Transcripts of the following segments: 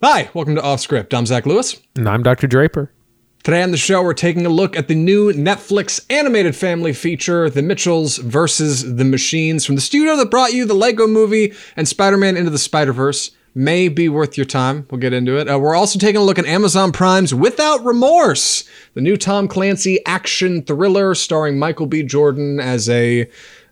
Hi, welcome to Off Script. I'm Zach Lewis. And I'm Dr. Draper. Today on the show, we're taking a look at the new Netflix animated family feature, The Mitchells versus the Machines, from the studio that brought you the Lego movie and Spider Man Into the Spider Verse. May be worth your time. We'll get into it. Uh, we're also taking a look at Amazon Prime's Without Remorse, the new Tom Clancy action thriller starring Michael B. Jordan as a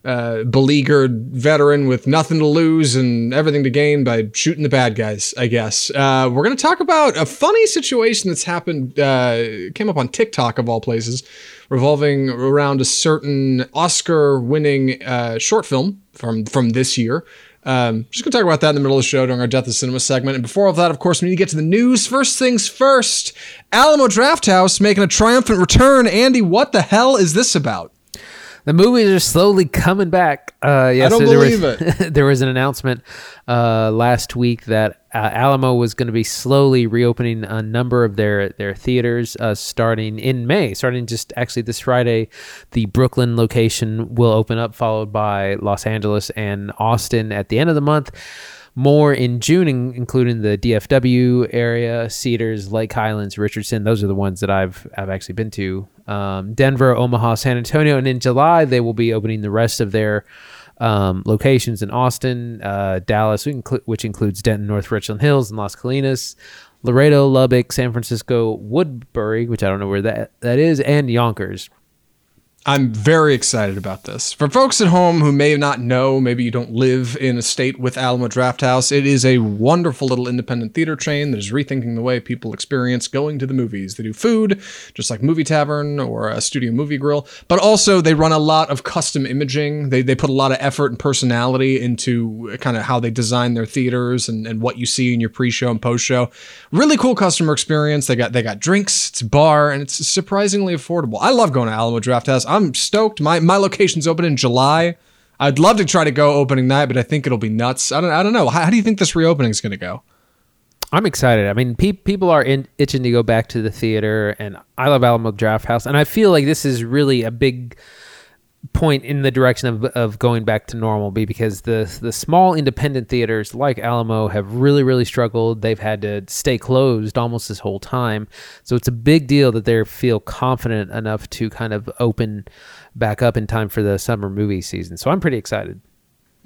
uh, beleaguered veteran with nothing to lose and everything to gain by shooting the bad guys, I guess. Uh, we're going to talk about a funny situation that's happened, uh, came up on TikTok of all places, revolving around a certain Oscar winning uh, short film from, from this year. Um, just gonna talk about that in the middle of the show during our Death of Cinema segment. And before all that, of course, we need to get to the news. First things first, Alamo Drafthouse making a triumphant return. Andy, what the hell is this about? The movies are slowly coming back. Uh, yes, I don't believe was, it. there was an announcement uh, last week that uh, Alamo was going to be slowly reopening a number of their their theaters uh, starting in May. Starting just actually this Friday, the Brooklyn location will open up, followed by Los Angeles and Austin at the end of the month more in June, including the DFW area, Cedars, Lake Highlands, Richardson. Those are the ones that I've I've actually been to. Um, Denver, Omaha, San Antonio, and in July they will be opening the rest of their um, locations in Austin, uh, Dallas, which includes Denton, North Richland Hills, and Las Colinas. Laredo, Lubbock, San Francisco, Woodbury, which I don't know where that, that is, and Yonkers. I'm very excited about this. For folks at home who may not know, maybe you don't live in a state with Alamo Drafthouse, it is a wonderful little independent theater chain that is rethinking the way people experience going to the movies. They do food, just like Movie Tavern or a studio movie grill, but also they run a lot of custom imaging. They, they put a lot of effort and personality into kind of how they design their theaters and, and what you see in your pre-show and post-show. Really cool customer experience. They got they got drinks, it's bar, and it's surprisingly affordable. I love going to Alamo Drafthouse. I'm stoked. My my location's open in July. I'd love to try to go opening night, but I think it'll be nuts. I don't I don't know. How, how do you think this reopening is going to go? I'm excited. I mean, pe- people are in, itching to go back to the theater, and I love Alamo Drafthouse, and I feel like this is really a big point in the direction of, of going back to normal be because the the small independent theaters like Alamo have really really struggled. They've had to stay closed almost this whole time. So it's a big deal that they feel confident enough to kind of open back up in time for the summer movie season. So I'm pretty excited.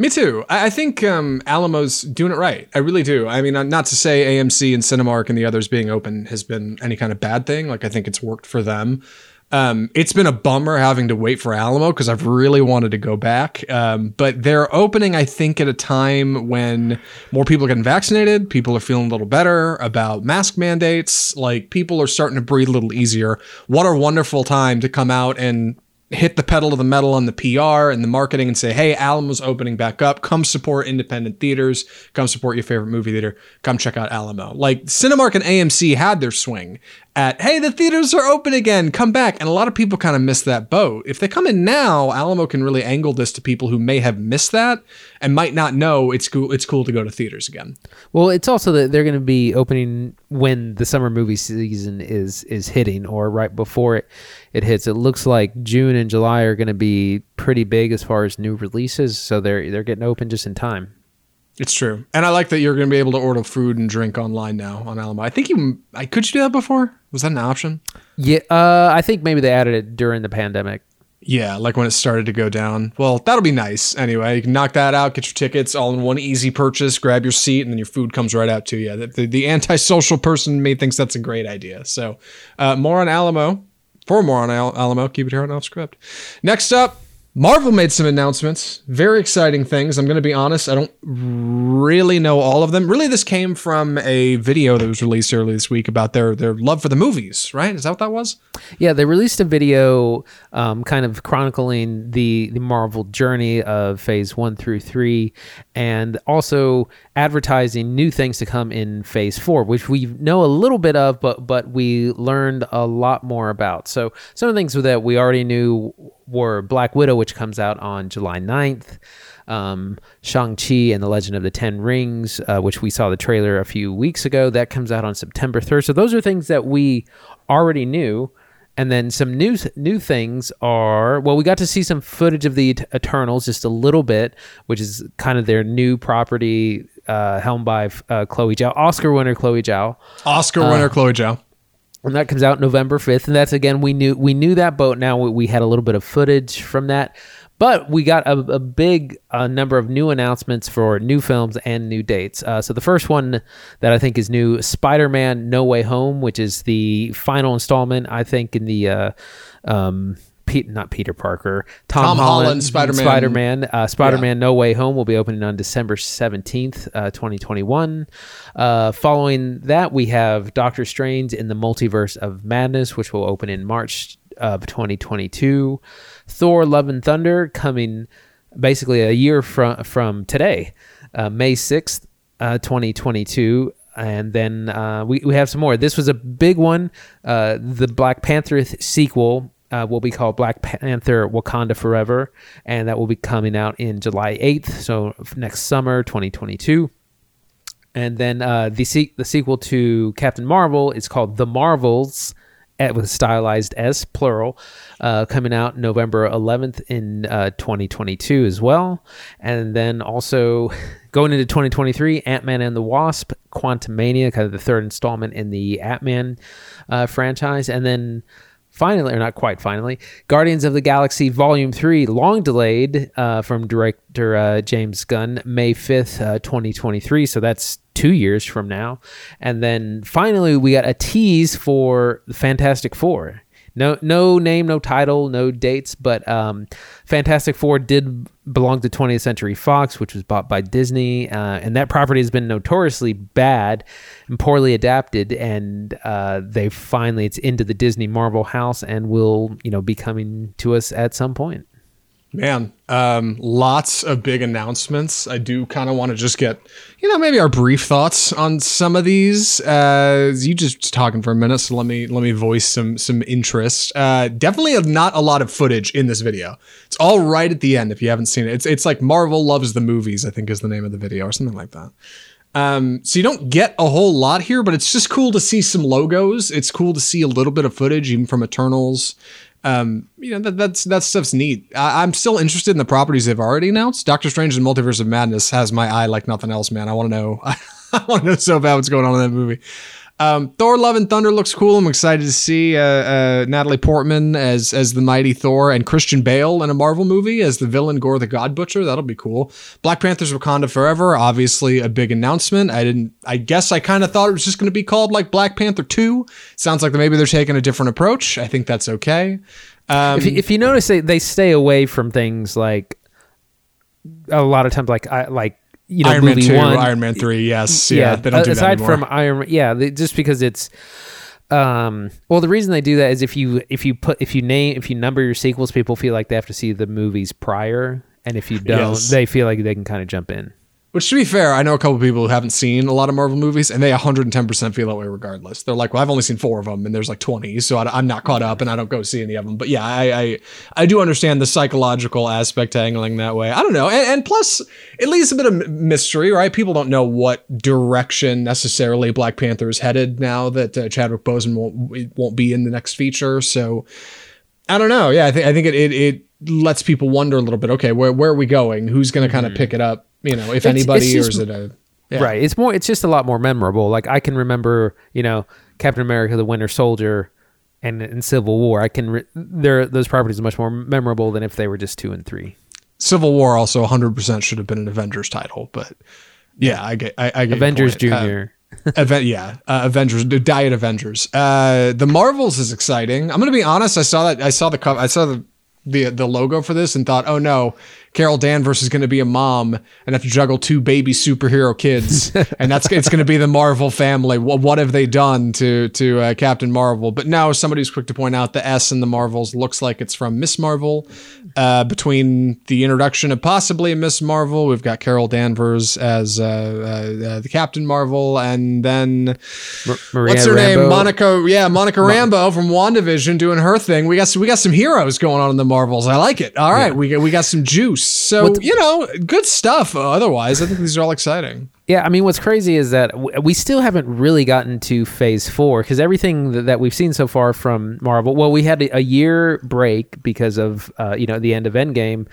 Me too. I think um, Alamo's doing it right. I really do. I mean, not to say AMC and Cinemark and the others being open has been any kind of bad thing. Like I think it's worked for them. Um, it's been a bummer having to wait for Alamo because I've really wanted to go back. Um, but they're opening, I think, at a time when more people are getting vaccinated. People are feeling a little better about mask mandates. Like people are starting to breathe a little easier. What a wonderful time to come out and hit the pedal to the metal on the PR and the marketing and say, hey, Alamo's opening back up. Come support independent theaters. Come support your favorite movie theater. Come check out Alamo. Like Cinemark and AMC had their swing at, hey, the theaters are open again. Come back. And a lot of people kind of missed that boat. If they come in now, Alamo can really angle this to people who may have missed that and might not know it's cool. It's cool to go to theaters again. Well, it's also that they're going to be opening when the summer movie season is is hitting or right before it it hits. It looks like June and July are going to be pretty big as far as new releases, so they're they're getting open just in time. It's true, and I like that you're going to be able to order food and drink online now on Alamo. I think you, I could you do that before? Was that an option? Yeah, uh, I think maybe they added it during the pandemic. Yeah, like when it started to go down. Well, that'll be nice. Anyway, you can knock that out, get your tickets all in one easy purchase, grab your seat, and then your food comes right out to you. The, the, the antisocial person may thinks that's a great idea. So, uh, more on Alamo for more on Al- Alamo, keep it here on Off Script. Next up, Marvel made some announcements, very exciting things. I'm going to be honest, I don't really know all of them. Really, this came from a video that was released earlier this week about their their love for the movies, right? Is that what that was? Yeah, they released a video um, kind of chronicling the the Marvel journey of Phase One through three, and also advertising new things to come in Phase Four, which we know a little bit of, but but we learned a lot more about. So some of the things that we already knew were Black Widow, which comes out on July 9th, um, Shang-Chi and the Legend of the Ten Rings, uh, which we saw the trailer a few weeks ago, that comes out on September 3rd. So those are things that we already knew. And then some new new things are well, we got to see some footage of the Eternals just a little bit, which is kind of their new property uh, helmed by uh, Chloe Zhao, Oscar winner Chloe Zhao. Oscar winner Chloe Zhao. And that comes out November 5th and that's again we knew we knew that boat. Now we, had a little bit of footage from that. But we got a, a big uh, number of new announcements for new films and new dates. Uh, so the first one that i think is new spider-man no way home which is the final installment i think in the uh, um, Pete, not Peter Parker, Tom, Tom Holland, Holland, Spider-Man. Spider-Man, uh, Spider-Man: No Way Home will be opening on December seventeenth, uh, twenty twenty-one. Uh, following that, we have Doctor Strange in the Multiverse of Madness, which will open in March of twenty twenty-two. Thor: Love and Thunder coming basically a year from from today, uh, May sixth, uh, twenty twenty-two and then uh, we, we have some more. This was a big one. Uh, the Black Panther th- sequel uh, will be called Black Panther Wakanda Forever, and that will be coming out in July 8th, so next summer, 2022. And then uh, the se- the sequel to Captain Marvel is called The Marvels, at, with stylized S plural, uh, coming out November 11th in uh, 2022 as well. And then also going into 2023, Ant Man and the Wasp, Quantumania, kind of the third installment in the Ant Man uh, franchise. And then finally, or not quite finally, Guardians of the Galaxy Volume 3, long delayed uh, from director uh, James Gunn, May 5th, uh, 2023. So that's two years from now. And then finally, we got a tease for Fantastic Four. No, no name, no title, no dates, but um, Fantastic Four did belong to 20th Century Fox, which was bought by Disney, uh, and that property has been notoriously bad and poorly adapted. And uh, they finally, it's into the Disney Marvel house, and will you know be coming to us at some point. Man, um, lots of big announcements. I do kind of want to just get, you know, maybe our brief thoughts on some of these. Uh, you just talking for a minute, so let me let me voice some some interest. Uh, definitely not a lot of footage in this video. It's all right at the end if you haven't seen it. It's it's like Marvel loves the movies. I think is the name of the video or something like that. Um, so you don't get a whole lot here, but it's just cool to see some logos. It's cool to see a little bit of footage, even from Eternals um, you know that that's that stuff's neat. I, am still interested in the properties they've already announced. Doctor Strange and Multiverse of Madness has my eye like nothing else, man. I want to know. I want to know so bad what's going on in that movie. Um, Thor: Love and Thunder looks cool. I'm excited to see uh, uh, Natalie Portman as as the mighty Thor and Christian Bale in a Marvel movie as the villain Gorr the God Butcher. That'll be cool. Black Panther's Wakanda Forever, obviously a big announcement. I didn't. I guess I kind of thought it was just going to be called like Black Panther Two. Sounds like maybe they're taking a different approach. I think that's okay. Um, if, you, if you notice, they, they stay away from things like a lot of times, like I like you know, Iron Man Two, one, Iron Man Three, yes, yeah. They don't do that aside anymore. from Iron, Man- yeah, they, just because it's. Um, well, the reason they do that is if you if you put if you name if you number your sequels, people feel like they have to see the movies prior, and if you don't, Yes. they feel like they can kind of jump in. Which, to be fair, I know a couple of people who haven't seen a lot of Marvel movies, and they 110% feel that way regardless. They're like, well, I've only seen four of them, and there's like 20, so I, am not caught up, and I don't go see any of them. But yeah, I, I, I do understand the psychological aspect angling that way. I don't know, and, and plus, it leaves a bit of mystery, right? People don't know what direction necessarily Black Panther is headed now that uh, Chadwick Boseman won't won't be in the next feature. So I don't know. Yeah, I think I think it, it it lets people wonder a little bit. Okay, where where are we going? Who's going to kind of pick it up? You know, if. It's- anybody, it's or is it a yeah. Right. It's more. It's just a lot more memorable. Like I can remember, you know, Captain America: The Winter Soldier, and in Civil War. I can. Re- there, those properties are much more memorable than if they were just two and three. Civil War also 100% should have been an Avengers title, but yeah, I get I, I get your Avengers point. Uh, Junior. Event, yeah, uh, Avengers, the Diet Avengers. Uh, the Marvels is exciting. I'm gonna be honest. I saw that. I saw the cover. I saw the the the logo for this and thought, oh no, Carol Danvers is gonna be a mom and have to juggle two baby superhero kids, and that's it's gonna be the Marvel family. What what have they done to to uh, Captain Marvel? But no, somebody's quick to point out the S in the Marvels looks like it's from Miss Marvel. Uh, between the introduction of possibly Miss Marvel, we've got Carol Danvers as uh, uh, uh, the Captain Marvel, and then Maria what's her Rambeau. name? Monica, yeah, Monica Rambeau from WandaVision doing her thing. We got we got some heroes going on in the Marvels. I like it. All right, Yeah. we got we got some juice. So the- you know, good stuff. Uh, otherwise, I think these are all exciting. Yeah, I mean, what's crazy is that we still haven't really gotten to phase four because everything that we've seen so far from Marvel, well, we had a, year break because of, uh, you know, the end of Endgame.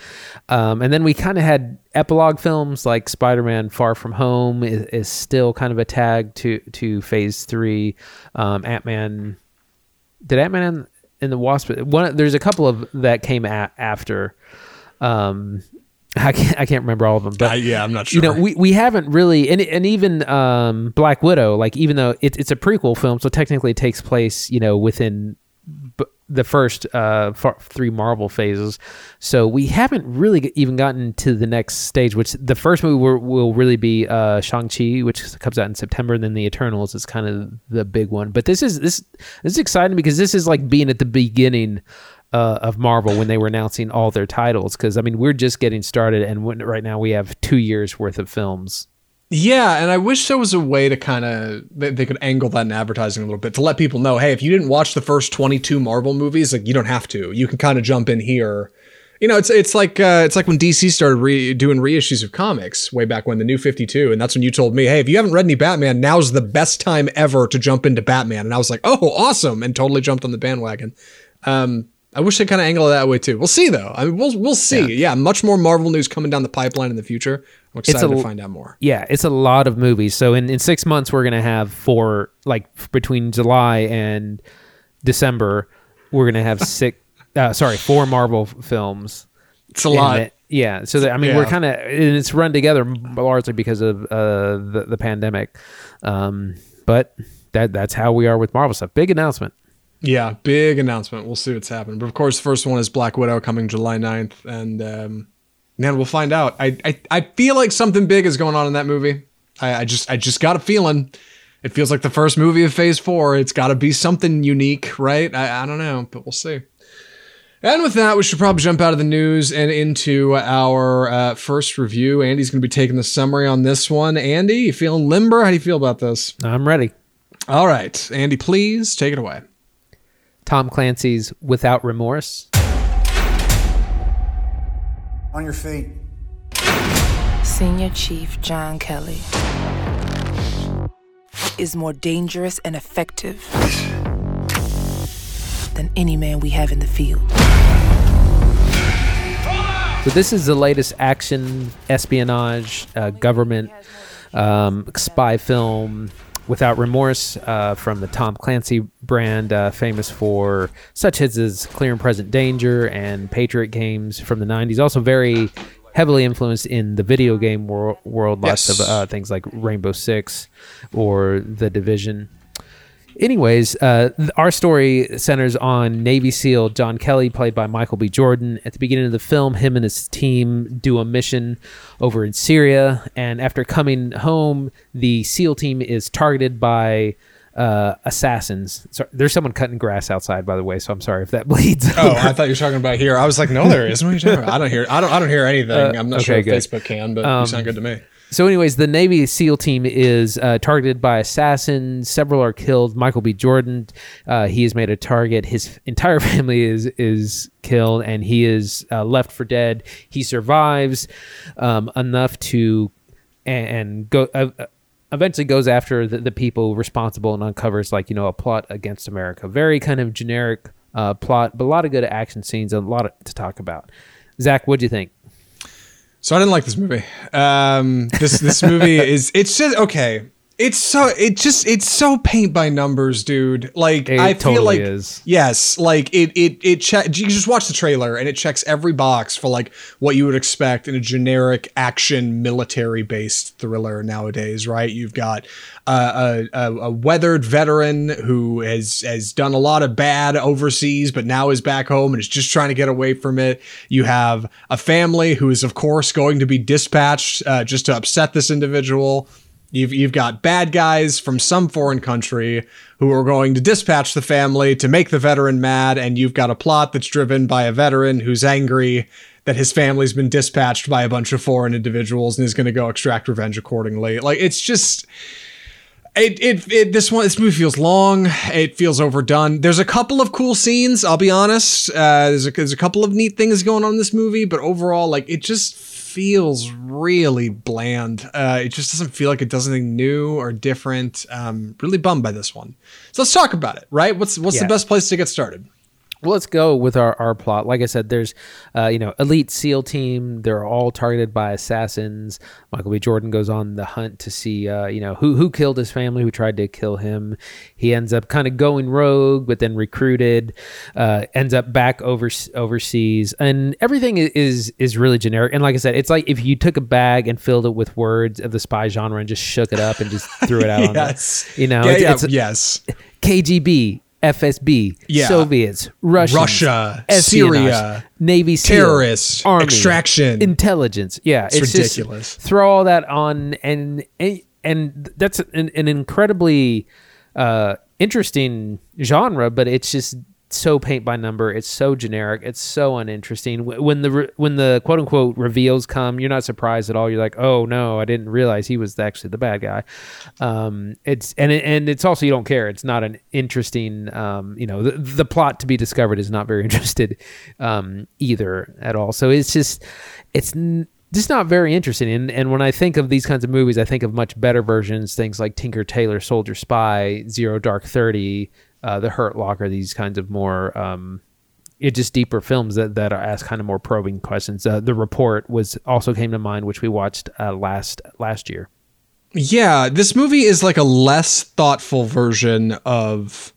Um, and then we kind of had epilogue films like Spider Man Far From Home is, is still kind of a tag to, to phase three. Um, Ant Man, did Ant Man and the Wasp, one, there's a couple of that came a- after. Um, I can't, I can't remember all of them, but Uh, yeah, I'm not sure. you know we, we haven't really and, and even um black widow like even though it, it's a prequel film so technically it takes place you know within the first uh three marvel phases. So we haven't really even gotten to the next stage which the first movie will, will really be uh shang-chi which comes out in september and then the eternals is kind of the big one. But this is this this is exciting because this is like being at the beginning uh, of Marvel when they were announcing all their titles. Because I mean we're just getting started and when, right now we have two years worth of films. Yeah, and I wish there was a way to kind of they, they could angle that in advertising a little bit to let people know, hey, if you didn't watch the first 22 Marvel movies, like you don't have to. You can kind of jump in here. You know, it's it's like uh, it's like when DC started re- doing reissues of comics way back when the New 52, and that's when you told me, hey, if you haven't read any Batman, now's the best time ever to jump into Batman, and I was like, oh, awesome, and totally jumped on the bandwagon. Um, I wish they kind of angle it that way too. We'll see though. I mean, we'll we'll see. Yeah. much more Marvel news coming down the pipeline in the future. I'm excited a to find out more. Yeah, it's a lot of movies. So in, in six months we're gonna have four like between July and December we're gonna have six. Uh, sorry, four Marvel films. It's a lot. that- yeah, so that, I mean we're kind of and it's run together largely because of uh, the the pandemic, um, but that that's how we are with Marvel stuff. Big announcement. Yeah, big announcement. We'll see what's happening. But of course, the first one is Black Widow coming July 9th. And um, man, we'll find out. I, I I feel like something big is going on in that movie. I, I just I just got a feeling. It feels like the first movie of Phase Four. It's got to be something unique, right? I, I don't know, but we'll see. And with that, we should probably jump out of the news and into our uh, first review. Andy's going to be taking the summary on this one. Andy, you feeling limber? How do you feel about this? I'm ready. All right, Andy, please take it away. Tom Clancy's Without Remorse. On your feet. Senior Chief John Kelly is more dangerous and effective than any man we have in the field. So this is the latest action espionage uh, government um, spy film without remorse uh, from the Tom Clancy brand, uh, famous for such hits as Clear and Present Danger and Patriot games from the '90s. Also very heavily influenced in the video game wor- world. Lots Yes. of uh, things like Rainbow Six or The Division. Anyways, uh, th- our story centers on Navy SEAL John Kelly, played by Michael B. Jordan. At the beginning of the film, him and his team do a mission over in Syria, and after coming home, the SEAL team is targeted by uh, assassins. Sorry, there's someone cutting grass outside, by the way, so I'm sorry if that bleeds. Oh, I thought you were talking about here. I was like, no, there isn't. What are you talking about? I don't hear. I don't. I don't hear anything. I'm not sure Uh, if good. Um, Facebook can, but you sound good to me. So, anyways, the Navy SEAL team is uh, targeted by assassins. Several are killed. Michael B. Jordan, uh, he is made a target. His entire family is is killed, and he is uh, left for dead. He survives um, enough to and, and go. Uh, uh, Eventually goes after the, the people responsible and uncovers like you know a plot against America. Very kind of generic uh, plot, but a lot of good action scenes, a lot to talk about. Zach, what do you think? So I didn't like this movie. Um, this this movie is it's just okay. It's so it just it's so paint by numbers, dude. Like It I feel totally like is. yes, like it it it check. You just watch the trailer and it checks every box for like what you would expect in a generic action military based thriller nowadays, right? You've got uh, a, a a weathered veteran who has has done a lot of bad overseas, but now is back home and is just trying to get away from it. You have a family who is of course going to be dispatched uh, just to upset this individual. You've you've got bad guys from some foreign country who are going to dispatch the family to make the veteran mad, and you've got a plot that's driven by a veteran who's angry that his family's been dispatched by a bunch of foreign individuals and is going to go extract revenge accordingly. Like it's just It, it, it this one this movie feels long. It feels overdone. There's a couple of cool scenes. I'll be honest. Uh, there's a, there's a couple of neat things going on in this movie, but overall, like it just feels really bland. Uh, it just doesn't feel like it does anything new or different. Um, really bummed by this one. So let's talk about it. Right? What's what's Yeah. the best place to get started? Well, let's go with our, our plot. Like I said, there's, uh, you know, elite SEAL team. They're all targeted by assassins. Michael B. Jordan goes on the hunt to see, uh, you know, who who killed his family, who tried to kill him. He ends up kind of going rogue, but then recruited. Uh, ends up back over overseas, and everything is is really generic. And like I said, it's like if you took a bag and filled it with words of the spy genre and just shook it up and just threw it out on yes. the, you know, Yeah, it's, yeah, it's yes. KGB, FSB, Yeah. Soviets, Russians, Russia, Syria, Navy SEAL, terrorists, Army, extraction. intelligence. Yeah, it's, just ridiculous. throw all that on, and and, and that's an, an incredibly uh, interesting genre, but it's just so paint by number. It's so generic. It's so uninteresting. When the when the quote unquote reveals come, you're not surprised at all. You're like, oh no, I didn't realize he was actually the bad guy. Um, it's and it, and it's also you don't care. It's not an interesting. Um, you know, the, the plot to be discovered is not very interested um, either at all. So it's just it's. N- just not very interesting. And, and when I think of these kinds of movies, I think of much better versions, things like Tinker Tailor Soldier Spy, Zero Dark Thirty, uh, The Hurt Locker, these kinds of more um, it just deeper films that, that are ask kind of more probing questions. Uh, the Report was also came to mind, which we watched uh, last last year. Yeah, this movie is like a less thoughtful version of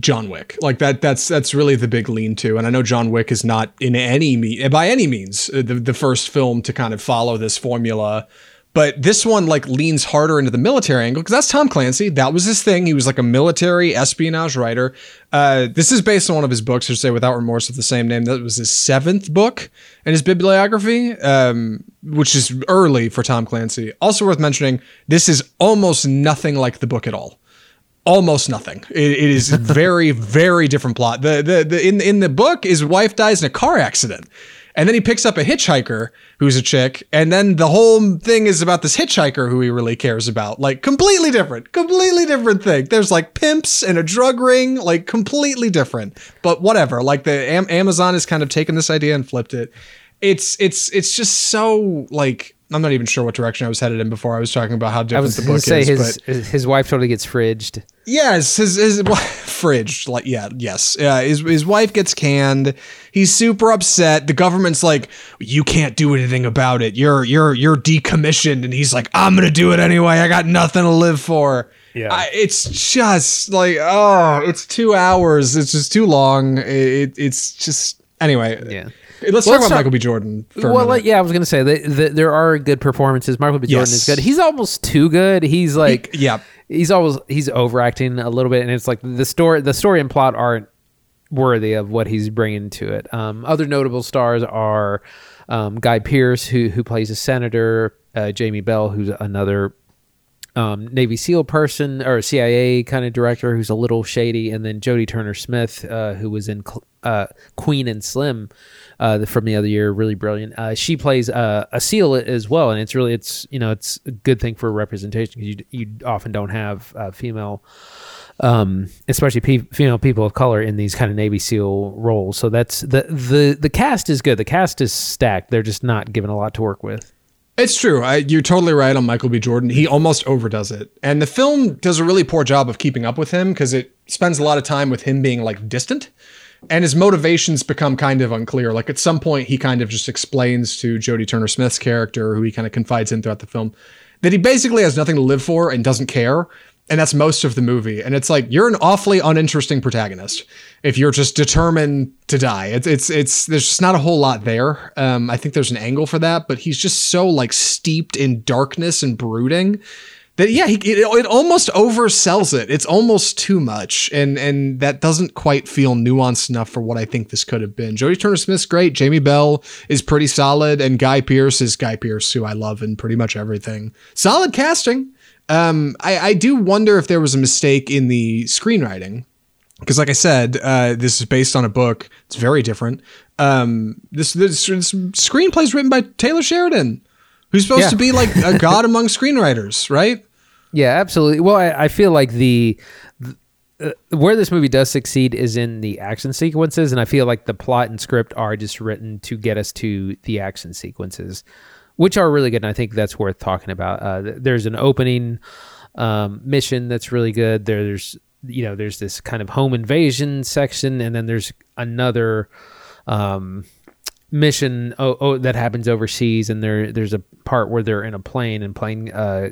John Wick. Like that that's that's really the big lean to. And I know John Wick is not in any me- by any means uh, the, the first film to kind of follow this formula. But this one like leans harder into the military angle because that's Tom Clancy. That was his thing. He was like a military espionage writer. Uh, this is based on one of his books, or say Without Remorse, of the same name. That was his seventh book in his bibliography, um, which is early for Tom Clancy. Also worth mentioning, this is almost nothing like the book at all almost nothing. It, it is very, very different plot. The, the the in in the book, his wife dies in a car accident, and then he picks up a hitchhiker who's a chick, and then the whole thing is about this hitchhiker who he really cares about. Like completely different, completely different thing. There's like pimps and a drug ring, like completely different. But whatever. Like the Am- Amazon has kind of taken this idea and flipped it. It's it's it's just so like. I'm not even sure what direction I was headed in before I was talking about how different I was the going book to say is. his but his wife totally gets fridged. Yes, his his fridge. Like yeah, yes. Yeah, his his wife gets canned. He's super upset. The government's like, you can't do anything about it. You're you're you're decommissioned, and he's like, I'm gonna do it anyway. I got nothing to live for. Yeah. I, it's just like oh, it's two hours. It's just too long. It, it's just anyway. Yeah. Let's Well, talk about Michael B. Jordan. Well, yeah, I was going to say that the, there are good performances. Michael B. Jordan Yes. is good. He's almost too good. He's like, yeah. he's always he's overacting a little bit, and it's like the story, the story and plot aren't worthy of what he's bringing to it. Um, other notable stars are um, Guy Pearce, who who plays a senator, uh, Jamie Bell, who's another um, Navy SEAL person or CIA kind of director who's a little shady, and then Jodie Turner Smith, uh, who was in uh, Queen and Slim uh, from the other year, really brilliant. Uh, she plays uh, a SEAL as well, and it's really it's you know it's a good thing for representation because you you often don't have uh, female. Um, especially pe- female people of color in these kind of Navy SEAL roles, so that's the the the cast is good. The cast is stacked. They're just not given a lot to work with. It's true. I, you're totally right on Michael B. Jordan. He almost overdoes it. And the film does a really poor job of keeping up with him because it spends a lot of time with him being like distant. And his motivations become kind of unclear. Like at some point, he kind of just explains to Jodie Turner Smith's character, who he kind of confides in throughout the film, that he basically has nothing to live for and doesn't care. And that's most of the movie. And it's like you're an awfully uninteresting protagonist if you're just determined to die. It's it's it's there's just not a whole lot there. Um, I think there's an angle for that, but he's just so like steeped in darkness and brooding that yeah, he, it, it almost oversells it. It's almost too much, and and that doesn't quite feel nuanced enough for what I think this could have been. Jodie Turner Smith's great. Jamie Bell is pretty solid, and Guy Pearce is Guy Pearce, who I love in pretty much everything. Solid casting. Um, I, I do wonder if there was a mistake in the screenwriting because like I said, uh, this is based on a book. It's very different. Um, this, this, this screenplay is written by Taylor Sheridan, who's supposed Yeah. to be like a god among screenwriters, right? Yeah, absolutely. Well, I, I feel like the, the uh, where this movie does succeed is in the action sequences, and I feel like the plot and script are just written to get us to the action sequences, which are really good. And I think that's worth talking about. Uh, there's an opening um, mission that's really good. There's you know there's this kind of home invasion section, and then there's another. Um, mission oh, oh, that happens overseas and there there's a part where they're in a plane and plane uh,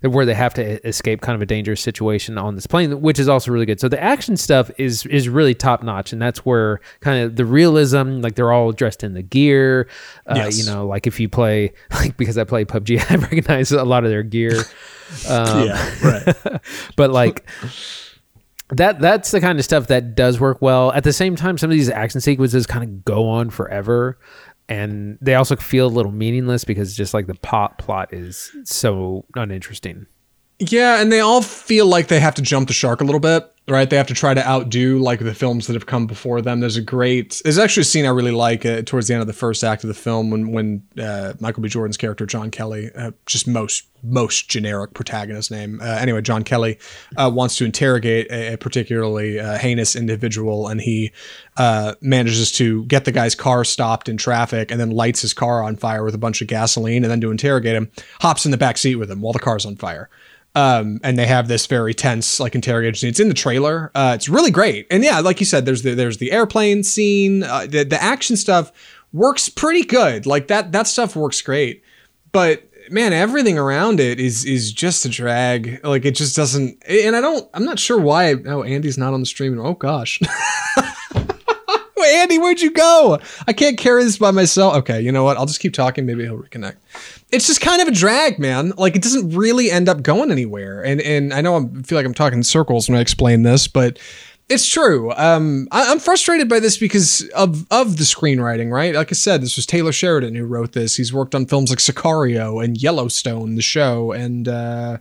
where they have to escape kind of a dangerous situation on this plane, which is also really good. So the action stuff is is really top notch, and that's where kind of the realism, like they're all dressed in the gear. Uh, yes. You know, like if you play, like because I play PUBG, I recognize a lot of their gear. Um, yeah, right. but like that that's the kind of stuff that does work well. At the same time, some of these action sequences kind of go on forever and they also feel a little meaningless because just like the plot plot is so uninteresting. Yeah, and they all feel like they have to jump the shark a little bit, right? They have to try to outdo like the films that have come before them. There's a great, there's actually a scene I really like uh, towards the end of the first act of the film when when uh, Michael B. Jordan's character John Kelly, uh, just most most generic protagonist name. Uh, anyway, John Kelly uh, wants to interrogate a, a particularly uh, heinous individual, and he manages to get the guy's car stopped in traffic, and then lights his car on fire with a bunch of gasoline, and then to interrogate him, hops in the back seat with him while the car's on fire. Um, and they have this very tense like interrogation scene. It's in the trailer. Uh, it's really great. And yeah, like you said, there's the there's the airplane scene. Uh, the the action stuff works pretty good. Like that that stuff works great. But man, everything around it is is just a drag. Like it just doesn't. And I don't. I'm not sure why. Oh, Andy's not on the stream. Oh gosh. Andy, where'd you go? I can't carry this by myself. Okay, you know what? I'll just keep talking. Maybe he'll reconnect it's just kind of a drag, man. Like it doesn't really end up going anywhere. And and I know I feel like I'm talking circles when I explain this, but it's true. Um, I, am frustrated by this because of of the screenwriting, right? Like I said, this was Taylor Sheridan who wrote this. He's worked on films like Sicario and Yellowstone, the show, and uh,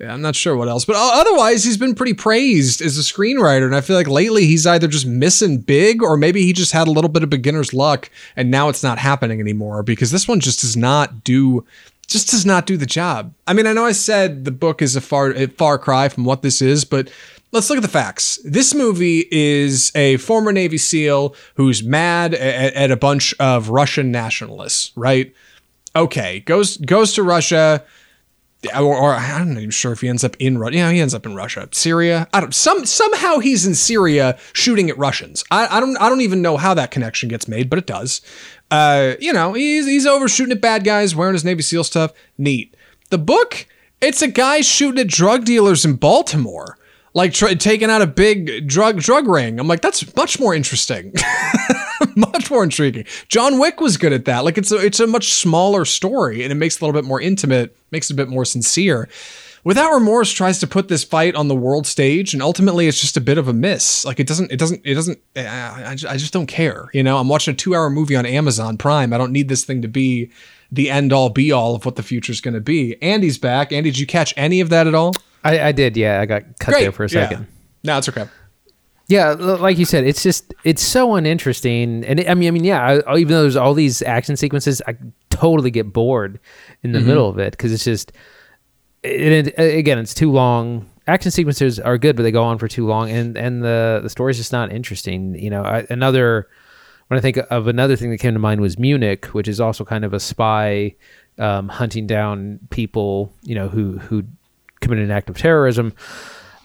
I'm not sure what else. But otherwise, he's been pretty praised as a screenwriter, and I feel like lately he's either just missing big, or maybe he just had a little bit of beginner's luck, and now it's not happening anymore because this one just does not do just does not do the job. I mean, I know I said the book is a far a far cry from what this is, but let's look at the facts. This movie is a former Navy SEAL who's mad at, at a bunch of Russian nationalists, right? Okay, goes goes to Russia. Or, or, I'm not even sure if he ends up in Russia. Yeah, he ends up in Russia, Syria. I don't. Some somehow he's in Syria shooting at Russians. I, I don't. I don't even know how that connection gets made, but it does. Uh, you know, he's he's over shooting at bad guys, wearing his Navy SEAL stuff. Neat. The book, it's a guy shooting at drug dealers in Baltimore like taking out a big drug drug ring. I'm like, that's much more interesting, much more intriguing. John Wick was good at that. Like it's a it's a much smaller story and it makes it a little bit more intimate, makes it a bit more sincere. Without Remorse tries to put this fight on the world stage, and ultimately it's just a bit of a miss. Like it doesn't, it doesn't, it doesn't. I, I just don't care. You know, I'm watching a two-hour movie on Amazon Prime. I don't need this thing to be the end all be all of what the future is going to be. Andy's back. Andy, did you catch any of that at all? I, I did. Yeah, I got cut Great. there for a second. Yeah. No, it's okay. Yeah, like you said, it's just it's so uninteresting, and it, I mean, I mean, yeah, I, even though there's all these action sequences, I totally get bored in the mm-hmm. middle of it because it's just, it, it, again, it's too long. Action sequences are good, but they go on for too long, and and the the story's just not interesting. You know, I, another when I think of another thing that came to mind was Munich, which is also kind of a spy um, hunting down people, you know, who who committed an act of terrorism.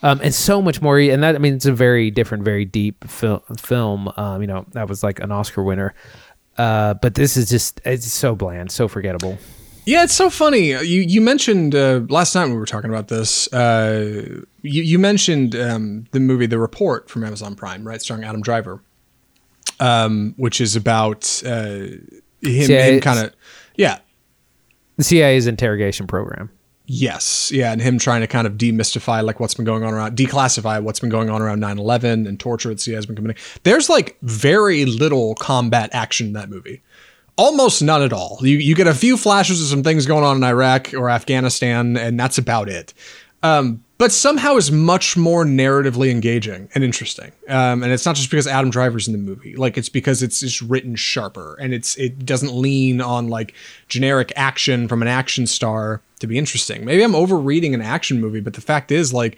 Um, and so much more. And that, I mean, it's a very different, very deep fil- film. Um, you know, that was like an Oscar winner. Uh, but this is just, it's so bland, so forgettable. Yeah, it's so funny. You you mentioned uh, last night when we were talking about this. Uh, you you mentioned um, the movie The Report from Amazon Prime, right, starring Adam Driver, um, which is about uh, him, him kind of yeah. The CIA's interrogation program. Yes. Yeah. And him trying to kind of demystify like what's been going on around, declassify what's been going on around 9 11 and torture that CIA has been committing. There's like very little combat action in that movie. Almost none at all. You, you get a few flashes of some things going on in Iraq or Afghanistan, and that's about it. Um, but somehow is much more narratively engaging and interesting. Um, and it's not just because Adam Driver's in the movie; like it's because it's just written sharper and it's it doesn't lean on like generic action from an action star to be interesting. Maybe I'm overreading an action movie, but the fact is, like,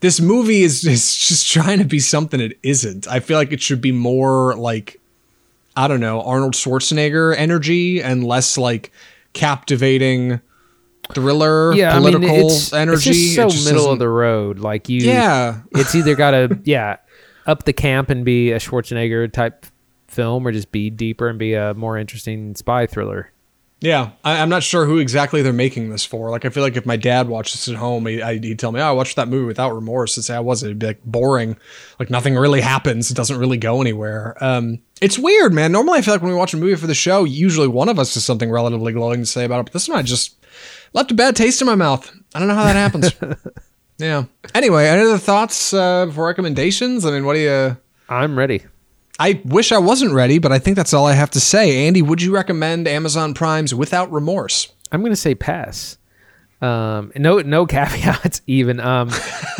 this movie is, is just trying to be something it isn't. I feel like it should be more like, I don't know, Arnold Schwarzenegger energy and less like captivating thriller yeah, political I mean, it's, energy. It's just so It middle of the road. Like you, Yeah. It's either got to yeah up the camp and be a Schwarzenegger type film, or just be deeper and be a more interesting spy thriller. Yeah, I, I'm not sure who exactly they're making this for. Like, I feel like if my dad watched this at home, he, I, he'd tell me, "Oh, I watched that movie without remorse." And say I wasn't. It'd be like boring. Like nothing really happens. It doesn't really go anywhere. Um, it's weird, man. Normally, I feel like when we watch a movie for the show, usually one of us has something relatively glowing to say about it. But this one, I just left a bad taste in my mouth. I don't know how that happens. yeah. Anyway, any other thoughts uh, for recommendations? I mean, what do you? I'm ready. I wish I wasn't ready, but I think that's all I have to say. Andy, would you recommend Amazon Prime's Without Remorse? I'm gonna say pass. Um, no, no caveats even. Um,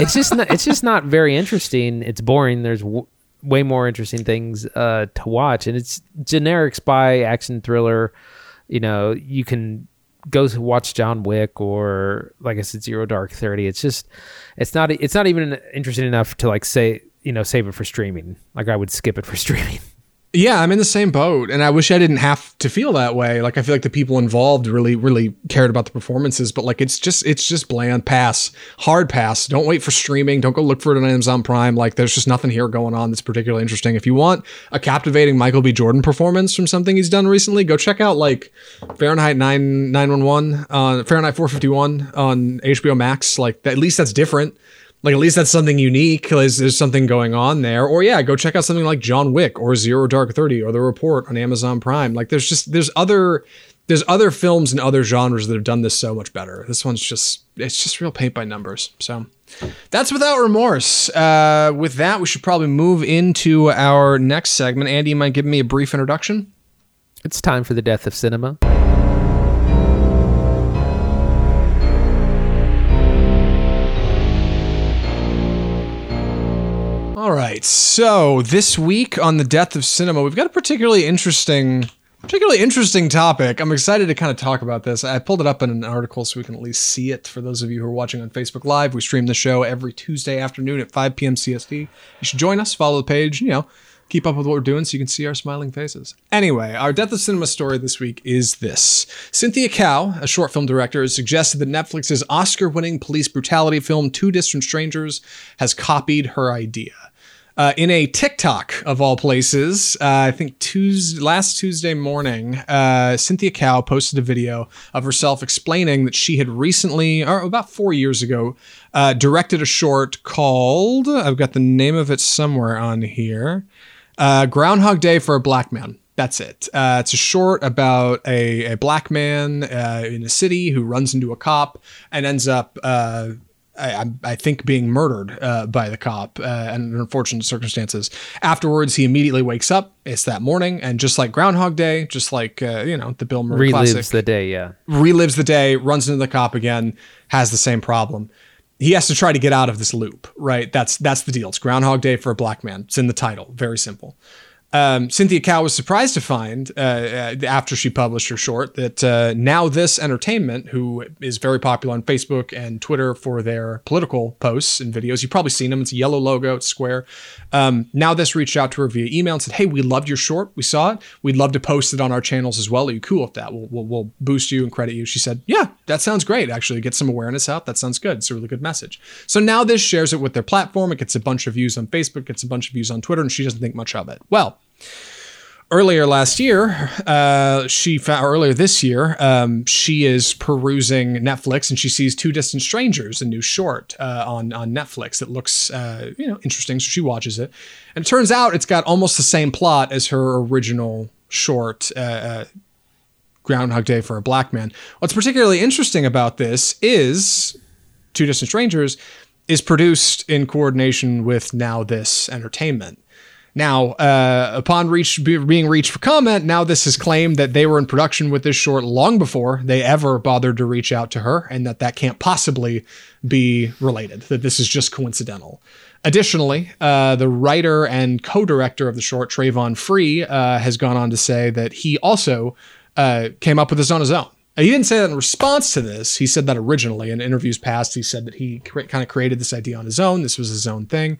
it's just not, it's just not very interesting. It's boring. There's w- way more interesting things uh, to watch, and it's generic spy action thriller. You know, you can go to watch John Wick or like I said, Zero Dark Thirty. It's just it's not it's not even interesting enough to like say you know save it for streaming. Like I would skip it for streaming. Yeah, I'm in the same boat, and I wish I didn't have to feel that way. Like I feel like the people involved really, really cared about the performances, but like it's just, it's just bland. Pass, hard pass. Don't wait for streaming. Don't go look for it on Amazon Prime. Like there's just nothing here going on that's particularly interesting. If you want a captivating Michael B. Jordan performance from something he's done recently, go check out like Fahrenheit nine nine one one, uh, Fahrenheit four fifty one on HBO Max. Like at least that's different. Like at least that's something unique. There's, there's something going on there. Or yeah, go check out something like John Wick or Zero Dark Thirty or The Report on Amazon Prime. Like there's just there's other there's other films and other genres that have done this so much better. This one's just it's just real paint by numbers. So that's without remorse. Uh, with that, we should probably move into our next segment. Andy, you might give me a brief introduction. It's time for the death of cinema. Right. So this week on the death of cinema, we've got a particularly interesting, particularly interesting topic. I'm excited to kind of talk about this. I pulled it up in an article so we can at least see it. For those of you who are watching on Facebook Live, we stream the show every Tuesday afternoon at 5 p.m. CST. You should join us, follow the page, you know, keep up with what we're doing so you can see our smiling faces. Anyway, our death of cinema story this week is this: Cynthia Kao, a short film director, has suggested that Netflix's Oscar-winning police brutality film Two Distant Strangers has copied her idea. Uh, in a TikTok of all places, uh, I think Tuesday, last Tuesday morning, uh, Cynthia Kao posted a video of herself explaining that she had recently, or about four years ago, uh, directed a short called, I've got the name of it somewhere on here, uh, Groundhog Day for a Black Man. That's it. Uh, it's a short about a, a black man uh, in a city who runs into a cop and ends up, uh, I, I- think, being murdered uh, by the cop uh, under unfortunate circumstances. Afterwards, he immediately wakes up. It's that morning, and just like Groundhog Day, just like uh, you know the Bill Murray Relives classic, the day. Yeah. relives the day, runs into the cop again, has the same problem. He has to try to get out of this loop, right? That's that's the deal. It's Groundhog Day for a black man. It's in the title. Very simple. Um, Cynthia Kao was surprised to find uh, uh, after she published her short that uh, Now This Entertainment, who is very popular on Facebook and Twitter for their political posts and videos, you've probably seen them. It's a yellow logo, it's square. Um, now This reached out to her via email and said, "Hey, we loved your short. We saw it. We'd love to post it on our channels as well. Are you cool with that? We'll, we'll, we'll boost you and credit you." She said, "Yeah, that sounds great. Actually, get some awareness out. That sounds good. It's a really good message." So now This shares it with their platform. It gets a bunch of views on Facebook, it gets a bunch of views on Twitter, and she doesn't think much of it. Well earlier last year, uh, she found earlier this year, um, she is perusing Netflix and she sees Two Distant Strangers, a new short uh, on on Netflix that looks uh, you know interesting. So she watches it, and it turns out it's got almost the same plot as her original short. Uh, uh, Groundhog Day for a Black Man. What's particularly interesting about this is Two Distant Strangers is produced in coordination with Now This Entertainment. Now, uh, upon reach be, being reached for comment, now this has claimed that they were in production with this short long before they ever bothered to reach out to her, and that that can't possibly be related. That this is just coincidental. Additionally, uh, the writer and co-director of the short, Travon Free, uh, has gone on to say that he also uh, came up with this on his own. he didn't say that in response to this. He said that originally in interviews past. He said that he cre- kind of created this idea on his own. This was his own thing.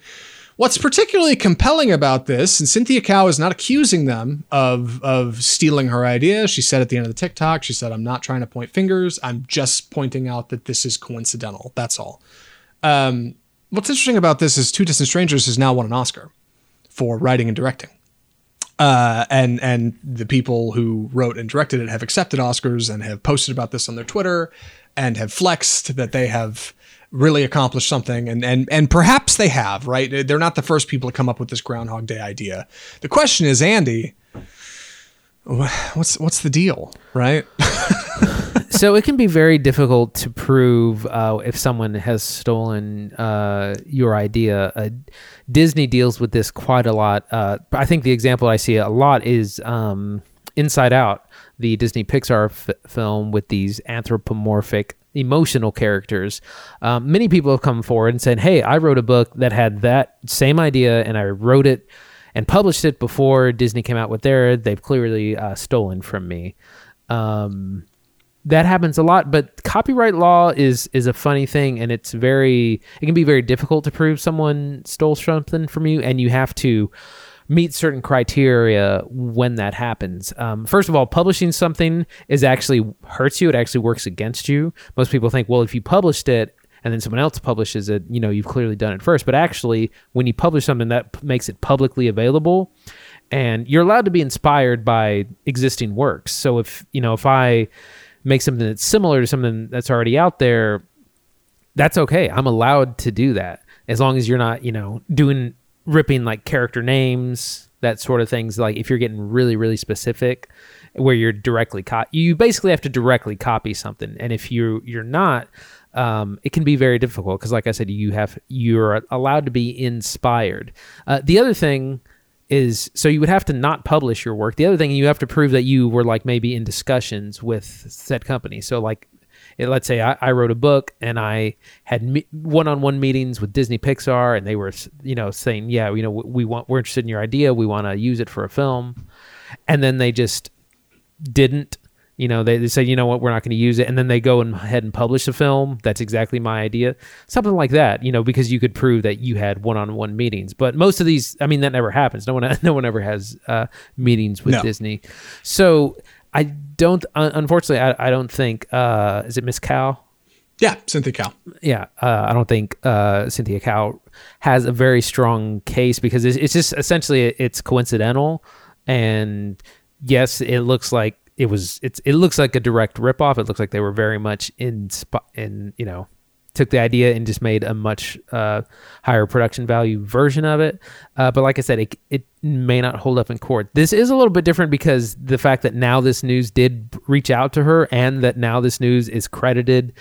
What's particularly compelling about this, and Cynthia Kao is not accusing them of of stealing her idea. She said at the end of the TikTok, she said, "I'm not trying to point fingers. I'm just pointing out that this is coincidental. That's all." Um, what's interesting about this is Two Distant Strangers has now won an Oscar for writing and directing. Uh, and and the people who wrote and directed it have accepted Oscars and have posted about this on their Twitter and have flexed that they have really accomplished something and and and perhaps they have right they're not the first people to come up with this groundhog day idea the question is andy what's what's the deal right so it can be very difficult to prove uh, if someone has stolen uh, your idea. Uh, Disney deals with this quite a lot. Uh, I think the example I see a lot is um, Inside Out, the Disney Pixar f- film with these anthropomorphic emotional characters. Um, many people have come forward and said, "Hey, I wrote a book that had that same idea, and I wrote it." And published it before Disney came out with their. They've clearly uh, stolen from me. Um, that happens a lot but copyright law is is a funny thing and it's very it can be very difficult to prove someone stole something from you and you have to meet certain criteria when that happens. Um, first of all publishing something is actually hurts you. It actually works against you. Most people think well if you published it and then someone else publishes it you know you've clearly done it first. But actually when you publish something that p- makes it publicly available and you're allowed to be inspired by existing works. So if you know if i make something that's similar to something that's already out there, that's okay. I'm allowed to do that. As long as you're not, you know, doing ripping like character names, that sort of things. Like if you're getting really, really specific, where you're directly co- you basically have to directly copy something, and if you you're not, um, it can be very difficult because, like I said, you have you're allowed to be inspired. Uh, the other thing is so you would have to not publish your work. The other thing you have to prove that you were like maybe in discussions with said company. So like it, let's say I, I, wrote a book and I had me- one-on-one meetings with Disney Pixar and they were you know saying yeah you know we want we're interested in your idea. We want to use it for a film. And then they just didn't you know they, they say you know what? We're not going to use it. And then they go and ahead and publish a film. That's exactly my idea. Something like that you know because you could prove that you had one-on-one meetings. But most of these i mean that never happens. No one no one ever has uh, meetings with no. disney. So i don't unfortunately i, I don't think uh, is it miss Kao? yeah, Cynthia Kao. Yeah, uh, I don't think uh, Cynthia Kao has a very strong case because it's, it's just essentially it's coincidental, and yes, it looks like it was it's it looks like a direct ripoff. It looks like they were very much in spot in you know took the idea and just made a much uh, higher production value version of it. Uh, but like I said, it, it may not hold up in court. This is a little bit different because the fact that NowThis News did reach out to her and that NowThis News is credited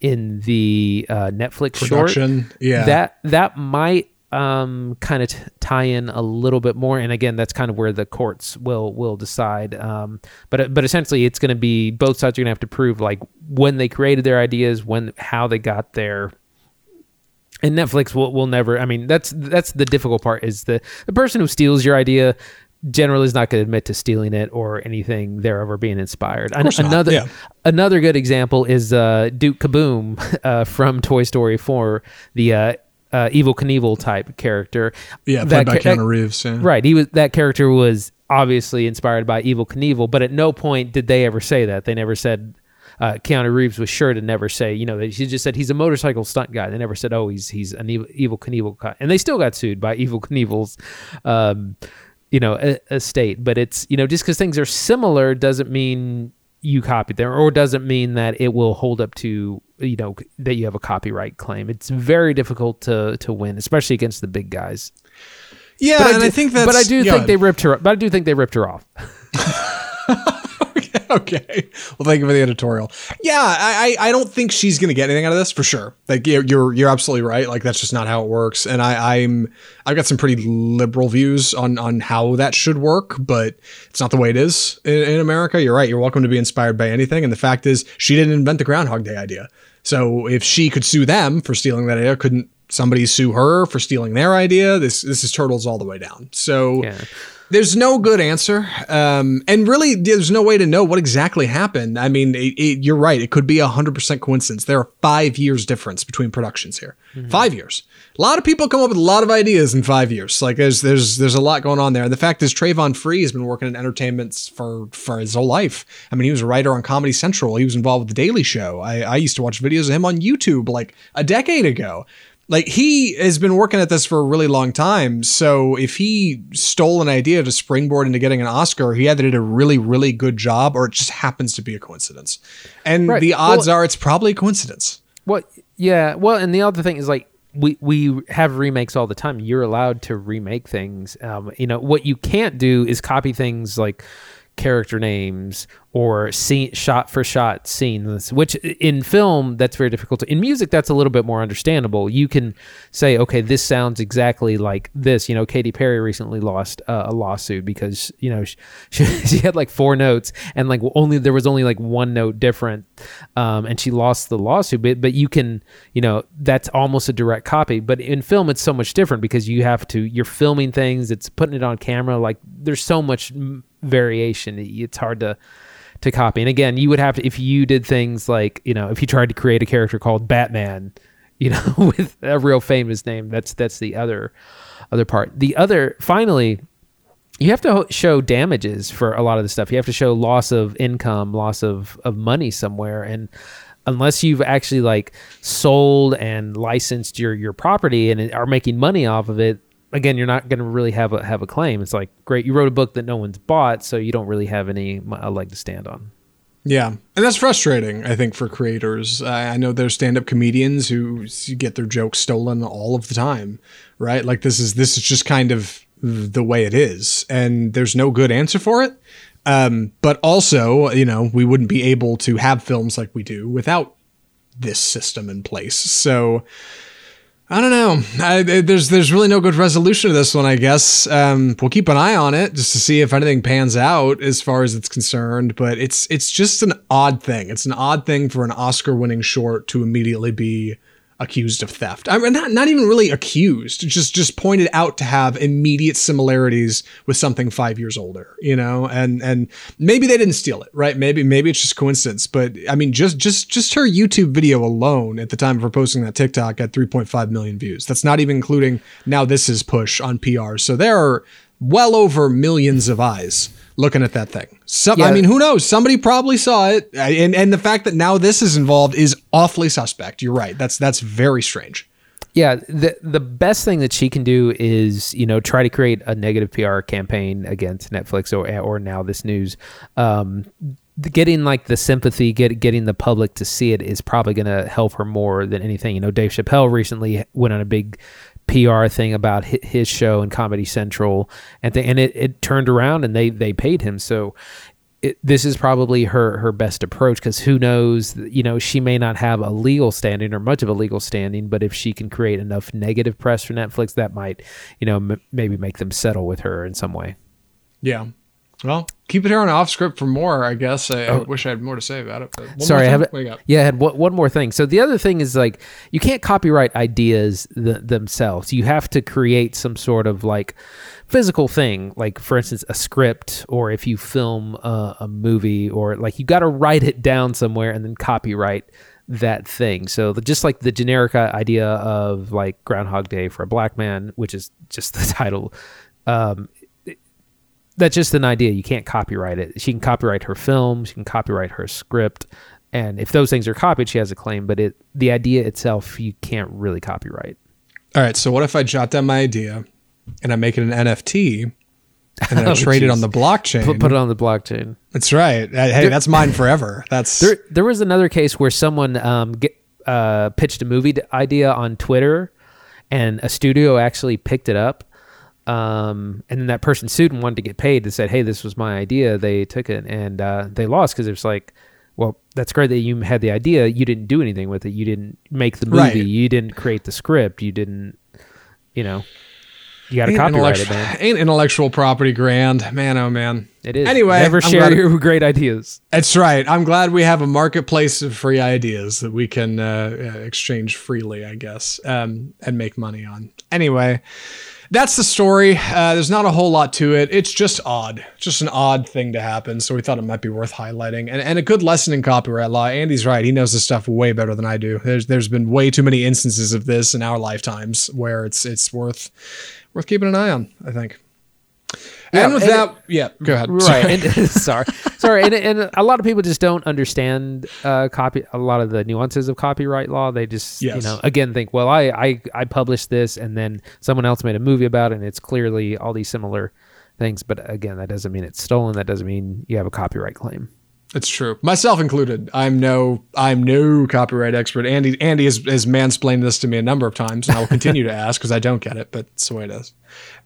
in the uh, Netflix production, short, yeah, that that might um, kind of t- tie in a little bit more. And again, that's kind of where the courts will will decide. Um, but but essentially, it's going to be both sides are going to have to prove like when they created their ideas, when how they got there. And Netflix will will never. I mean, that's that's the difficult part. Is the the person who steals your idea generally is not going to admit to stealing it or anything they're ever being inspired. An- another yeah. another good example is uh, Duke Kaboom uh, from Toy Story 4, the uh, uh, Evel Knievel type character. Yeah, played that, by Keanu Reeves. Yeah. Right. He was that character was obviously inspired by Evel Knievel, but at no point did they ever say that. They never said uh, Keanu Reeves was sure to never say, you know, he just said he's a motorcycle stunt guy. They never said, oh, he's he's an evil, Evel Knievel guy, and they still got sued by Evel Knievel's, um, you know, estate. But it's you know, just because things are similar doesn't mean you copied them, or doesn't mean that it will hold up to you know that you have a copyright claim. It's very difficult to to win, especially against the big guys. Yeah, but and I, I think that. But I do think they ripped her. But I do think they ripped her off. okay. Well, thank you for the editorial. Yeah, I, I don't think she's gonna get anything out of this for sure. Like you're you're absolutely right. Like that's just not how it works. And I, I'm I've got some pretty liberal views on on how that should work, but it's not the way it is in, in America. You're right. You're welcome to be inspired by anything. And the fact is, she didn't invent the Groundhog Day idea. So if she could sue them for stealing that idea, couldn't somebody sue her for stealing their idea? This this is turtles all the way down. So. Yeah. There's no good answer, um, and really, there's no way to know what exactly happened. I mean, it, it, you're right; it could be a hundred percent coincidence. There are five years difference between productions here. Five years. A lot of people come up with a lot of ideas in five years. Like there's there's there's a lot going on there. And the fact is, Travon Free has been working in entertainment for for his whole life. I mean, he was a writer on Comedy Central. He was involved with The Daily Show. I, I used to watch videos of him on YouTube like a decade ago like he has been working at this for a really long time. So if he stole an idea to springboard into getting an Oscar, he either did a really, really good job or it just happens to be a coincidence. And Right. the odds Well- are it's probably a coincidence. Well, yeah. Well, and the other thing is like we we have remakes all the time. You're allowed to remake things. Um, you know what you can't do is copy things like character names or scene shot for shot scenes which in film that's very difficult in music that's a little bit more understandable. You can say okay this sounds exactly like this. You know Katy Perry recently lost uh, a lawsuit because you know she, she, she had like four notes and like only there was only like one note different um, and she lost the lawsuit. But but you can you know that's almost a direct copy. But in film it's so much different because you have to you're filming things it's putting it on camera like there's so much variation. It's hard to to copy and again you would have to if you did things like you know if you tried to create a character called batman you know with a real famous name that's that's the other other part the other finally you have to show damages for a lot of the stuff. You have to show loss of income, loss of, of money somewhere. And unless you've actually like sold and licensed your, your property and are making money off of it, again, you're not going to really have a, have a claim. It's like, great, you wrote a book that no one's bought, so you don't really have any leg to stand on. Yeah. And that's frustrating, I think, for creators. I, I know there's stand up comedians who get their jokes stolen all of the time, right? Like this is this is just kind of the way it is. And there's no good answer for it. Um, but also, you know, we wouldn't be able to have films like we do without this system in place. So I don't know. I, there's there's really no good resolution to this one. I guess um, we'll keep an eye on it just to see if anything pans out as far as it's concerned. But it's it's just an odd thing. It's an odd thing for an Oscar-winning short to immediately be accused of theft. I mean, not not even really accused. Just just pointed out to have immediate similarities with something five years older. You know, and and maybe they didn't steal it, right? Maybe maybe it's just coincidence. But I mean, just just just her YouTube video alone at the time of her posting that TikTok had 3.5 million views. That's not even including NowThis is push on PR. So there are well over millions of eyes looking at that thing. Some, I mean, who knows? Somebody probably saw it, and and the fact that NowThis is involved is awfully suspect. You're right. That's that's very strange. Yeah, the the best thing that she can do is you know try to create a negative PR campaign against Netflix or or NowThis News. Um, getting like the sympathy, get getting the public to see it is probably going to help her more than anything. You know, Dave Chappelle recently went on a big PR thing about his show and Comedy Central, and and it, it turned around and they they paid him. So it, this is probably her her best approach because who knows you know she may not have a legal standing or much of a legal standing but if she can create enough negative press for netflix that might you know m- maybe make them settle with her in some way Yeah. Well, keep it here on off script for more. I guess I, I wish I had more to say about it. Oh. sorry i have What you got? yeah i had one, one more thing so the other thing is like you can't copyright ideas th- themselves you have to create some sort of like physical thing like for instance a script or if you film a, a movie or like you got to write it down somewhere and then copyright that thing so the, just like the generic uh, idea of like groundhog day for a black man which is just the title um, that's just an idea. You can't copyright it. She can copyright her film. She can copyright her script, and if those things are copied, she has a claim. But it, the idea itself, you can't really copyright. All right. So what if I jot down my idea and I make it an NFT and then I Oh, trade it on the blockchain? Put, put it on the blockchain. That's right. Uh, Hey, that's mine forever. That's There, there was another case where someone um, get, uh, pitched a movie idea on Twitter, and a studio actually picked it up. Um, and then that person sued and wanted to get paid. They said, "Hey, this was my idea." They took it and uh, they lost because it's like, well, that's great that you had the idea. You didn't do anything with it. You didn't make the movie. Right. You didn't create the script. You didn't, you know, you got to ain't copyright it, intellectual, man. ain't intellectual property grand, man. Oh man. It is. Anyway, never I'm share your great ideas. That's right. I'm glad we have a marketplace of free ideas that we can uh, uh, exchange freely, I guess, um, and make money on. Anyway, that's the story. Uh, there's not a whole lot to it. It's just odd, just an odd thing to happen. So we thought it might be worth highlighting, and, and a good lesson in copyright law. Andy's right. He knows this stuff way better than I do. There's there's been way too many instances of this in our lifetimes where it's it's worth worth keeping an eye on. I think. And with and that, yeah, go ahead. Right. Sorry. And, sorry. Sorry. And, and a lot of people just don't understand uh, copy a lot of the nuances of copyright law. They just you know again think, well, I, I I published this and then someone else made a movie about it and it's clearly all these similar things. But again, that doesn't mean it's stolen. That doesn't mean you have a copyright claim. It's true. Myself included. I'm no I'm no copyright expert. Andy Andy has, has mansplained this to me a number of times, and I will continue to ask because I don't get it, but it's the way it is.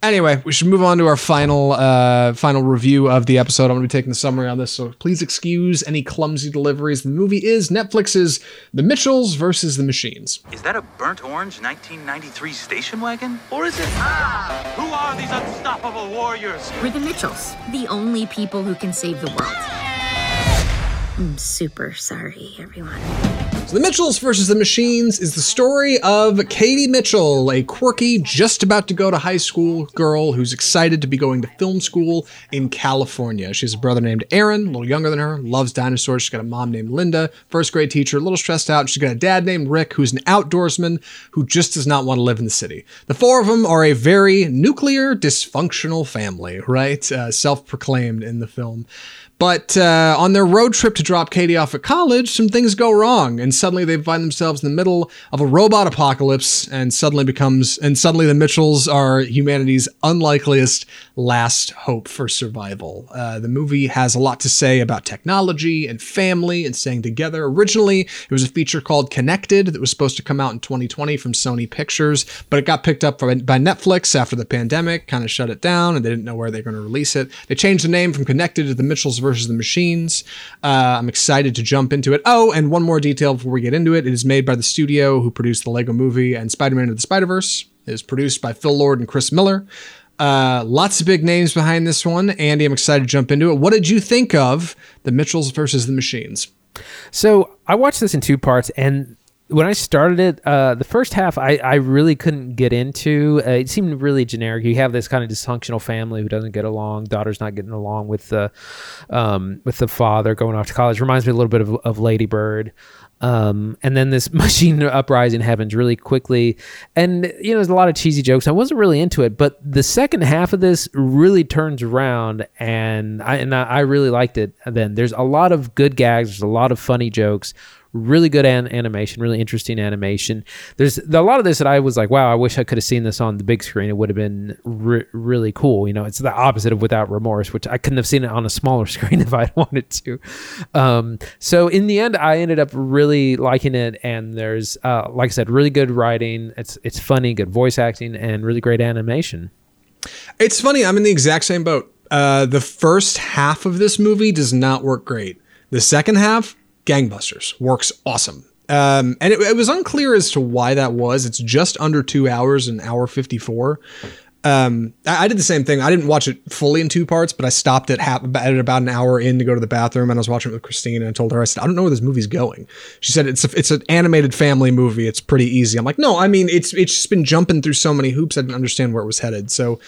Anyway, we should move on to our final uh, final review of the episode. I'm going to be taking the summary on this, so please excuse any clumsy deliveries. The movie is Netflix's The Mitchells versus the Machines. Is that a burnt orange 1993 station wagon? Or is it. Ah! Who are these unstoppable warriors? We're the Mitchells, the only people who can save the world. I'm super sorry, everyone. So The Mitchells versus the Machines is the story of Katie Mitchell, a quirky, just about to go to high school girl who's excited to be going to film school in California. She has a brother named Aaron, a little younger than her, loves dinosaurs. She's got a mom named Linda, first grade teacher, a little stressed out. She's got a dad named Rick, who's an outdoorsman who just does not want to live in the city. The four of them are a very nuclear, dysfunctional family, right? Uh, Self proclaimed in the film. But uh, on their road trip to drop Katie off at college, some things go wrong, and suddenly they find themselves in the middle of a robot apocalypse, and suddenly becomes, and suddenly the Mitchells are humanity's unlikeliest last hope for survival. Uh, the movie has a lot to say about technology and family and staying together. Originally, it was a feature called Connected that was supposed to come out in 2020 from Sony Pictures, but it got picked up by, Netflix after the pandemic, kind of shut it down, and they didn't know where they were going to release it. They changed the name from Connected to The Mitchells versus the Machines. Uh, I'm excited to jump into it. Oh, and one more detail before we get into it. It is made by the studio who produced the Lego movie and Spider-Man Into the Spider-Verse. It is produced by Phil Lord and Chris Miller. Uh, lots of big names behind this one. Andy, I'm excited to jump into it. What did you think of The Mitchells versus the Machines? So I watched this in two parts, and when I started it, uh, the first half I, I really couldn't get into. Uh, it seemed really generic. You have this kind of dysfunctional family who doesn't get along. Daughter's not getting along with the um, with the father going off to college. Reminds me a little bit of, of Lady Bird. Um, and then this machine uprising happens really quickly, and you know there's a lot of cheesy jokes. I wasn't really into it, but the second half of this really turns around, and I and I I really liked it. Then there's a lot of good gags. There's a lot of funny jokes really good an- animation, really interesting animation. There's a lot of this that I was like, wow, I wish I could have seen this on the big screen. It would have been re- really cool. You know, it's the opposite of Without Remorse, which I couldn't have seen it on a smaller screen if I'd wanted to. Um, so in the end, I ended up really liking it, and there's, uh, like I said, really good writing. It's it's funny, good voice acting, and really great animation. It's funny. I'm in the exact same boat. Uh, the first half of this movie does not work great. The second half, gangbusters, works awesome. Um, and it, it was unclear as to why that was. It's just under two hours, an hour 54. Um, I, I did the same thing. I didn't watch it fully in two parts, but I stopped at, half, at about an hour in to go to the bathroom, and I was watching it with Christine, and I told her, I said, I don't know where this movie's going. She said, it's a, it's an animated family movie. It's pretty easy. I'm like, no, I mean, it's it's just been jumping through so many hoops. I didn't understand where it was headed. So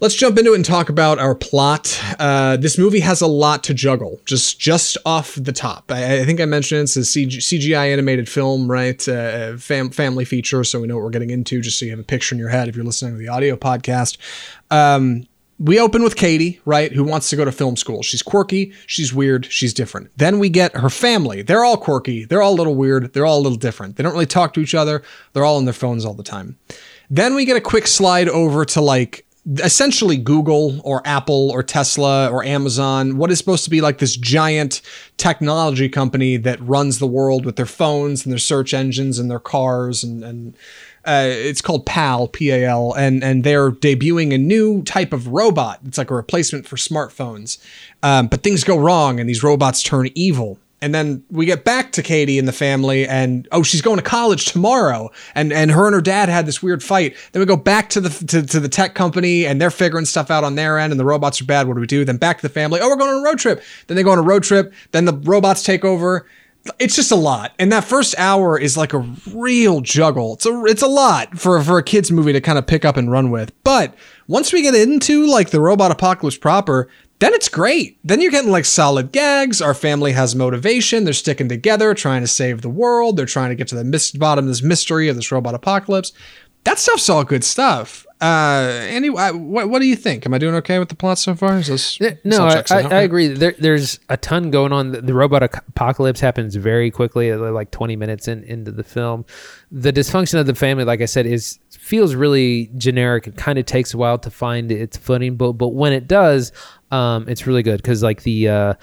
let's jump into it and talk about our plot. Uh, this movie has a lot to juggle, just just off the top. I, I think I mentioned it's a CG, CGI animated film, right? Uh, fam, family feature, so we know what we're getting into, just so you have a picture in your head if you're listening to the audio podcast. Um, we open with Katie, right, who wants to go to film school. She's quirky, she's weird, she's different. Then we get her family. They're all quirky, they're all a little weird, they're all a little different. They don't really talk to each other, they're all on their phones all the time. Then we get a quick slide over to like essentially Google or Apple or Tesla or Amazon, what is supposed to be like this giant technology company that runs the world with their phones and their search engines and their cars and, and uh, it's called PAL, P-A-L, and and they're debuting a new type of robot. It's like a replacement for smartphones. Um, but things go wrong and these robots turn evil. And then we get back to Katie and the family, and oh, she's going to college tomorrow, and and her and her dad had this weird fight. Then we go back to the to, to the tech company, and they're figuring stuff out on their end, and the robots are bad. What do we do? Then back to the family. Oh, we're going on a road trip. Then they go on a road trip. Then the robots take over. It's just a lot, and that first hour is like a real juggle. It's a it's a lot for for a kids movie to kind of pick up and run with. But once we get into like the robot apocalypse proper, then it's great. Then you're getting like solid gags. Our family has motivation. They're sticking together, trying to save the world. They're trying to get to the bottom of this mystery of this robot apocalypse. That stuff's all good stuff. Uh, anyway, what, what do you think? Am I doing okay with the plot so far? Is this, No, I, I. I agree. There, there's a ton going on. The, the robot apocalypse happens very quickly, uh, like 20 minutes in, into the film. The dysfunction of the family, like I said, is feels really generic. It kind of takes a while to find its footing, but but when it does, um, it's really good because like the uh,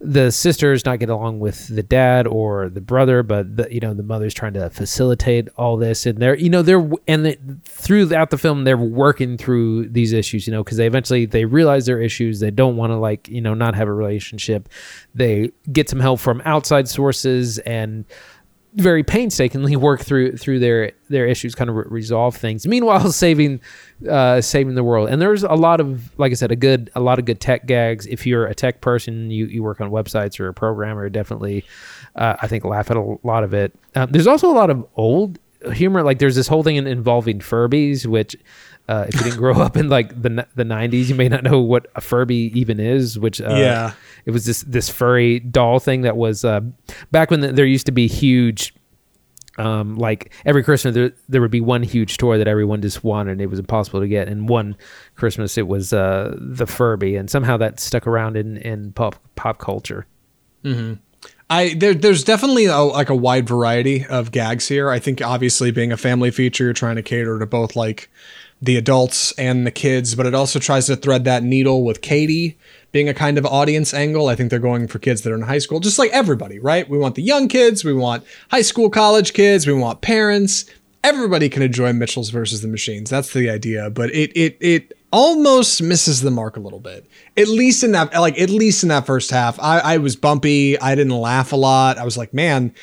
the sisters not get along with the dad or the brother, but the, you know the mother's trying to facilitate all this, and they're you know they're and throughout the film they're working through these issues, you know, because they eventually they realize their issues. They don't want to like you know not have a relationship. They get some help from outside sources and very painstakingly work through through their their issues, kind of re- resolve things. Meanwhile, saving uh, saving the world. And there's a lot of, like I said, a good a lot of good tech gags. If you're a tech person, you you work on websites or a programmer, definitely, uh, I think laugh at a lot of it. Um, there's also a lot of old humor. Like there's this whole thing in, involving Furbies, which. Uh, if you didn't grow up in like the the 90s, you may not know what a Furby even is. Which uh, Yeah. It was this this furry doll thing that was uh, back when there used to be huge um, like every Christmas there, there would be one huge toy that everyone just wanted it was impossible to get. And one Christmas it was uh, the Furby and somehow that stuck around in, in pop pop culture. I there, there's definitely a, like a wide variety of gags here. I think obviously being a family feature, you're trying to cater to both like the adults and the kids, but it also tries to thread that needle with Katie being a kind of audience angle. I think they're going for kids that are in high school, just like everybody, right? We want the young kids, we want high school, college kids, we want parents. Everybody can enjoy Mitchell's versus the Machines. That's the idea, but it it it almost misses the mark a little bit. At least in that like at least in that first half. I, I was bumpy. I didn't laugh a lot. I was like, man,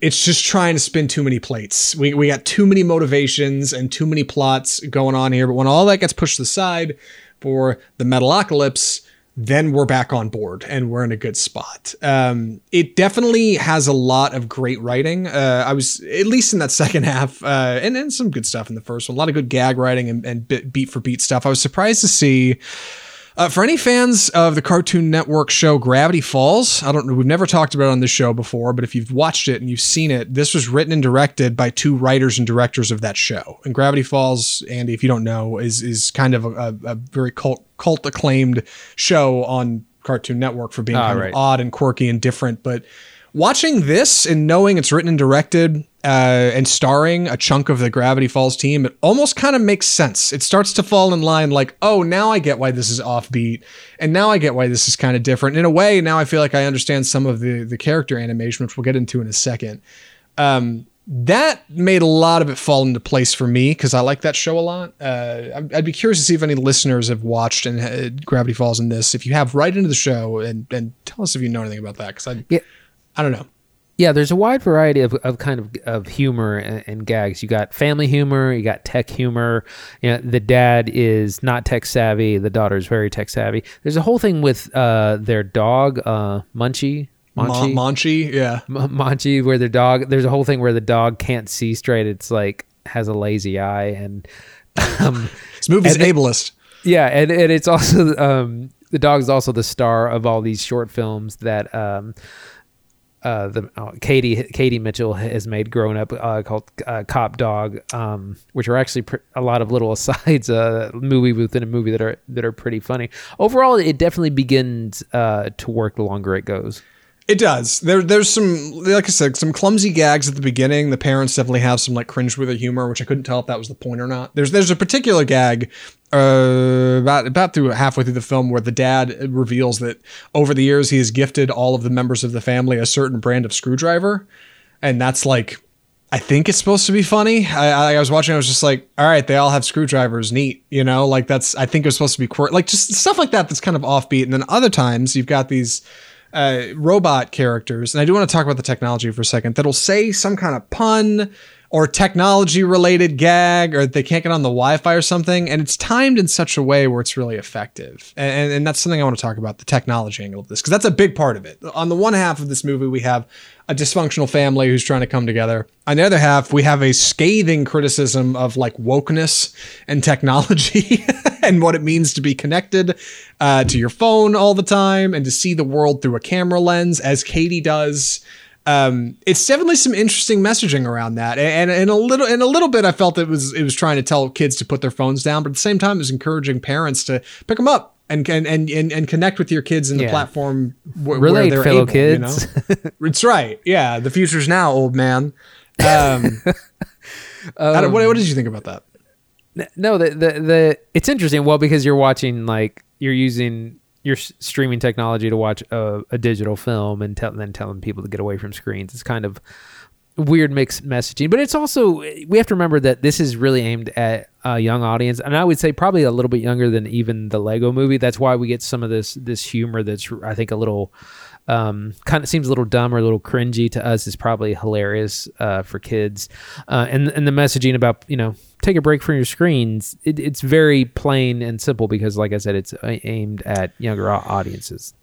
it's just trying to spin too many plates. We, we got too many motivations and too many plots going on here. But when all that gets pushed to the side for the Metalocalypse, then we're back on board and we're in a good spot. Um, it definitely has a lot of great writing. Uh, I was at least in that second half, uh, and, and some good stuff in the first one. A lot of good gag writing and, and beat for beat stuff. I was surprised to see uh, for any fans of the Cartoon Network show Gravity Falls, I don't know, we've never talked about it on this show before, but if you've watched it and you've seen it, this was written and directed by two writers and directors of that show. And Gravity Falls, Andy, if you don't know, is is kind of a, a, a very cult cult acclaimed show on Cartoon Network for being Ah, kind right. of odd and quirky and different. But watching this and knowing it's written and directed uh, and starring a chunk of the Gravity Falls team, it almost kind of makes sense. It starts to fall in line like, oh, now I get why this is offbeat, and now I get why this is kind of different. In a way, now I feel like I understand some of the the character animation, which we'll get into in a second. Um, that made a lot of it fall into place for me because I like that show a lot. Uh, I'd, be curious to see if any listeners have watched and uh, Gravity Falls in this. If you have, write into the show and and tell us if you know anything about that because I Yeah. I don't know. Yeah, there's a wide variety of, of kind of of humor and, and gags. You got family humor, you got tech humor. You know, the dad is not tech savvy, the daughter is very tech savvy. There's a whole thing with uh, their dog, uh, Munchie. Mon- Munchie, yeah. M- Monchi, where their dog. There's a whole thing where the dog can't see straight. It's like has a lazy eye, and um, This movie's And ableist. yeah, and, and it's also um, the dog is also the star of all these short films that um, uh, the uh, Katie Katie Mitchell has made growing up uh, called uh, Cop Dog, um, which are actually pr- a lot of little asides, uh, movie within a movie that are that are pretty funny. Overall, it definitely begins uh, to work the longer it goes. It does. There, there's some, like I said, some clumsy gags at the beginning. The parents definitely have some like cringeworthy humor, which I couldn't tell if that was the point or not. There's, there's a particular gag, uh, about about through halfway through the film where the dad reveals that over the years he has gifted all of the members of the family a certain brand of screwdriver, and that's like. I think it's supposed to be funny. I, I, was watching. I was just like, "All right, they all have screwdrivers. Neat, you know." Like that's. I think it was supposed to be quirky, like just stuff like that. That's kind of offbeat. And then other times you've got these uh, robot characters, and I do want to talk about the technology for a second, that'll say some kind of pun or technology related gag or they can't get on the Wi-Fi or something, and it's timed in such a way where it's really effective. And, and that's something I want to talk about the technology angle of this because that's a big part of it. On the one half of this movie, we have a dysfunctional family who's trying to come together. On the other half, we have a scathing criticism of like wokeness and technology and what it means to be connected uh, to your phone all the time and to see the world through a camera lens, as Katie does um, it's definitely some interesting messaging around that, and, and a little in a little bit, I felt it was it was trying to tell kids to put their phones down, but at the same time, it was encouraging parents to pick them up and and and and, connect with your kids in the Yeah. platform wh- Relate, where they're fellow able, you know? kids. it's right, yeah. The future's now, old man. Um, don't- what, what did you think about that? no the, the the it's interesting well because you're watching like you're using your streaming technology to watch a, a digital film and tell, then telling people to get away from screens. It's kind of weird mixed messaging but it's also we have to remember that this is really aimed at a young audience and i would say probably a little bit younger than even the lego movie. That's why we get some of this this humor that's i think a little um, kind of seems a little dumb or a little cringy to us is probably hilarious uh, for kids. Uh, and and the messaging about you know take a break from your screens, it, it's very plain and simple because, like I said, it's aimed at younger audiences.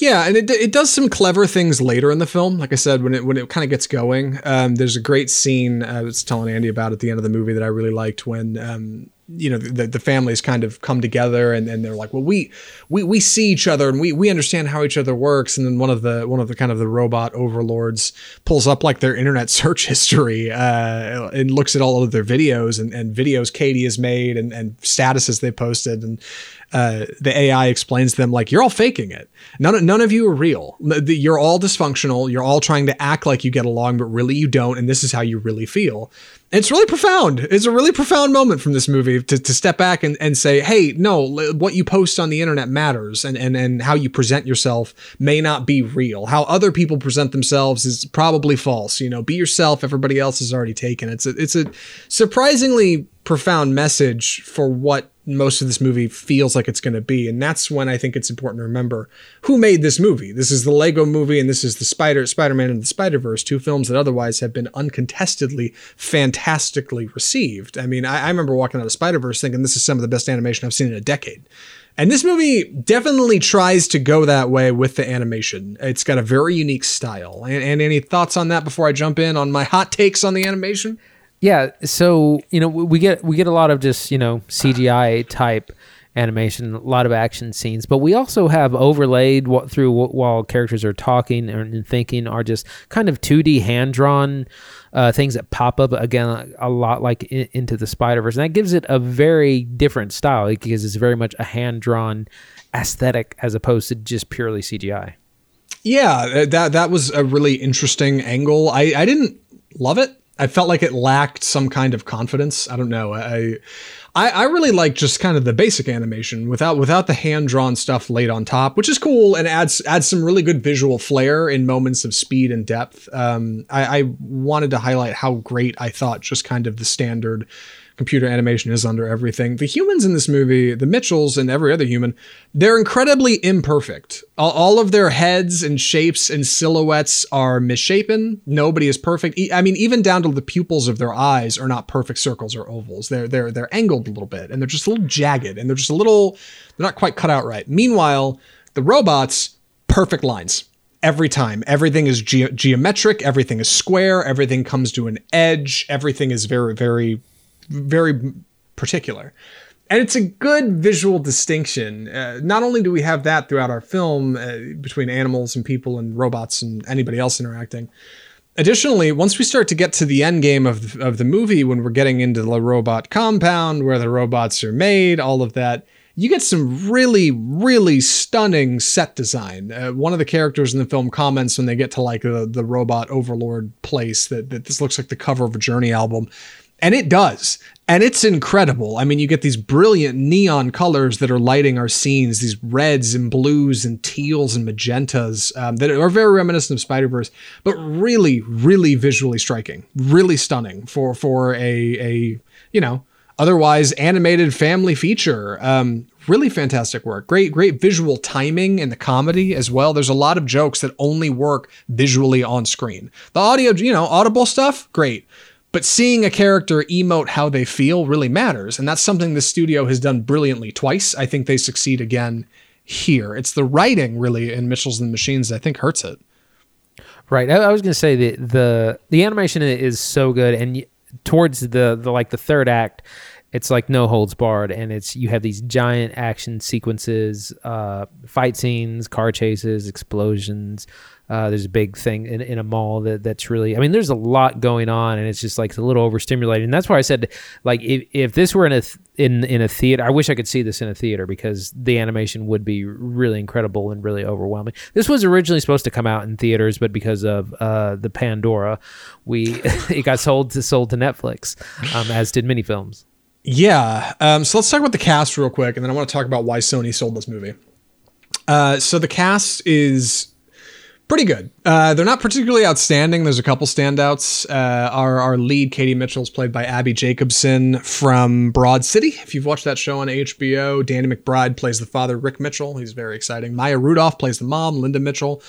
Yeah, and it, it does some clever things later in the film. Like I said, when it when it kind of gets going, um, there's a great scene I was telling Andy about at the end of the movie that I really liked when um, you know the, the families kind of come together and, and they're like, well, we we we see each other and we we understand how each other works. And then one of the one of the kind of the robot overlords pulls up like their internet search history uh, and looks at all of their videos and, and videos Katie has made and, and statuses they posted and uh, the AI explains to them like you're all faking it. None of, none of you are real. You're all dysfunctional. You're all trying to act like you get along, but really you don't. And this is how you really feel. And it's really profound. It's a really profound moment from this movie to, to step back and, and say, hey, no, what you post on the internet matters, and, and and how you present yourself may not be real. How other people present themselves is probably false. You know, be yourself. Everybody else is already taken. It's a it's a surprisingly profound message for what most of this movie feels like it's going to be and that's when i think it's important to remember who made this movie this is the lego movie and this is the spider spider-man and the spider-verse two films that otherwise have been uncontestedly fantastically received i mean i, I remember walking out of spider-verse thinking this is some of the best animation i've seen in a decade and this movie definitely tries to go that way with the animation. It's got a very unique style. And, and any thoughts on that before I jump in on my hot takes on the animation? Yeah, so you know we get we get a lot of just you know CGI type animation, a lot of action scenes, but we also have overlaid what through while characters are talking and thinking are just kind of 2D hand drawn uh, things that pop up again a lot like in, into the Spider Verse, and that gives it a very different style because it's very much a hand drawn aesthetic as opposed to just purely CGI. Yeah, that that was a really interesting angle. I I didn't love it. I felt like it lacked some kind of confidence. I don't know. I I, I really like just kind of the basic animation without without the hand drawn stuff laid on top, which is cool and adds adds some really good visual flair in moments of speed and depth. Um, I, I wanted to highlight how great I thought just kind of the standard computer animation is under everything. The humans in this movie, the Mitchells and every other human, they're incredibly imperfect. All, of their heads and shapes and silhouettes are misshapen. Nobody is perfect. I mean, even down to the pupils of their eyes are not perfect circles or ovals. They're they're they're angled a little bit and they're just a little jagged and they're just a little they're not quite cut out right. Meanwhile, the robots perfect lines every time. Everything is ge- geometric, everything is square, everything comes to an edge, everything is very very very particular. And it's a good visual distinction. Uh, not only do we have that throughout our film uh, between animals and people and robots and anybody else interacting. Additionally, once we start to get to the end game of, of the movie, when we're getting into the robot compound where the robots are made, all of that, you get some really, really stunning set design. Uh, one of the characters in the film comments when they get to like the, the robot overlord place that, that this looks like the cover of a Journey album. And it does. And it's incredible. I mean, you get these brilliant neon colors that are lighting our scenes, these reds and blues and teals and magentas um, that are very reminiscent of Spider Verse, but really, really visually striking, really stunning for for a a you know otherwise animated family feature. Um, really fantastic work. Great, great visual timing in the comedy as well. There's a lot of jokes that only work visually on screen. The audio, you know, audible stuff, great. But seeing a character emote how they feel really matters. And that's something the studio has done brilliantly twice. I think they succeed again here. It's the writing really in Mitchells and Machines I think hurts it. Right. I, I was going to say that the the animation is so good, and towards the the like the third act, it's like no holds barred, and it's you have these giant action sequences, uh, fight scenes, car chases, explosions. Uh, there's a big thing in, in a mall that that's really. I mean, there's a lot going on, and it's just like a little overstimulated. And that's why I said, like, if, if this were in a th- in in a theater, I wish I could see this in a theater because the animation would be really incredible and really overwhelming. This was originally supposed to come out in theaters, but because of uh, the Pandora, we it got sold to sold to Netflix, um, as did many films. Yeah. Um, so let's talk about the cast real quick, and then I want to talk about why Sony sold this movie. Uh, so the cast is pretty good. Uh, they're not particularly outstanding. There's a couple standouts. Uh, our our lead, Katie Mitchell, is played by Abbi Jacobson from Broad City. If you've watched that show on HBO, Danny McBride plays the father, Rick Mitchell. He's very exciting. Maya Rudolph plays the mom, Linda Mitchell.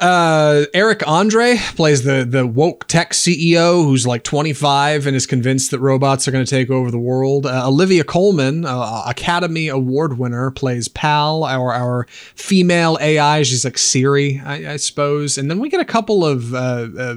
Uh, Eric Andre plays the the woke tech CEO who's like 25 and is convinced that robots are going to take over the world. Uh, Olivia Colman, uh, Academy Award winner, plays Pal, our our female AI. She's like Siri, I, I suppose. And then we get a couple of. Uh, uh,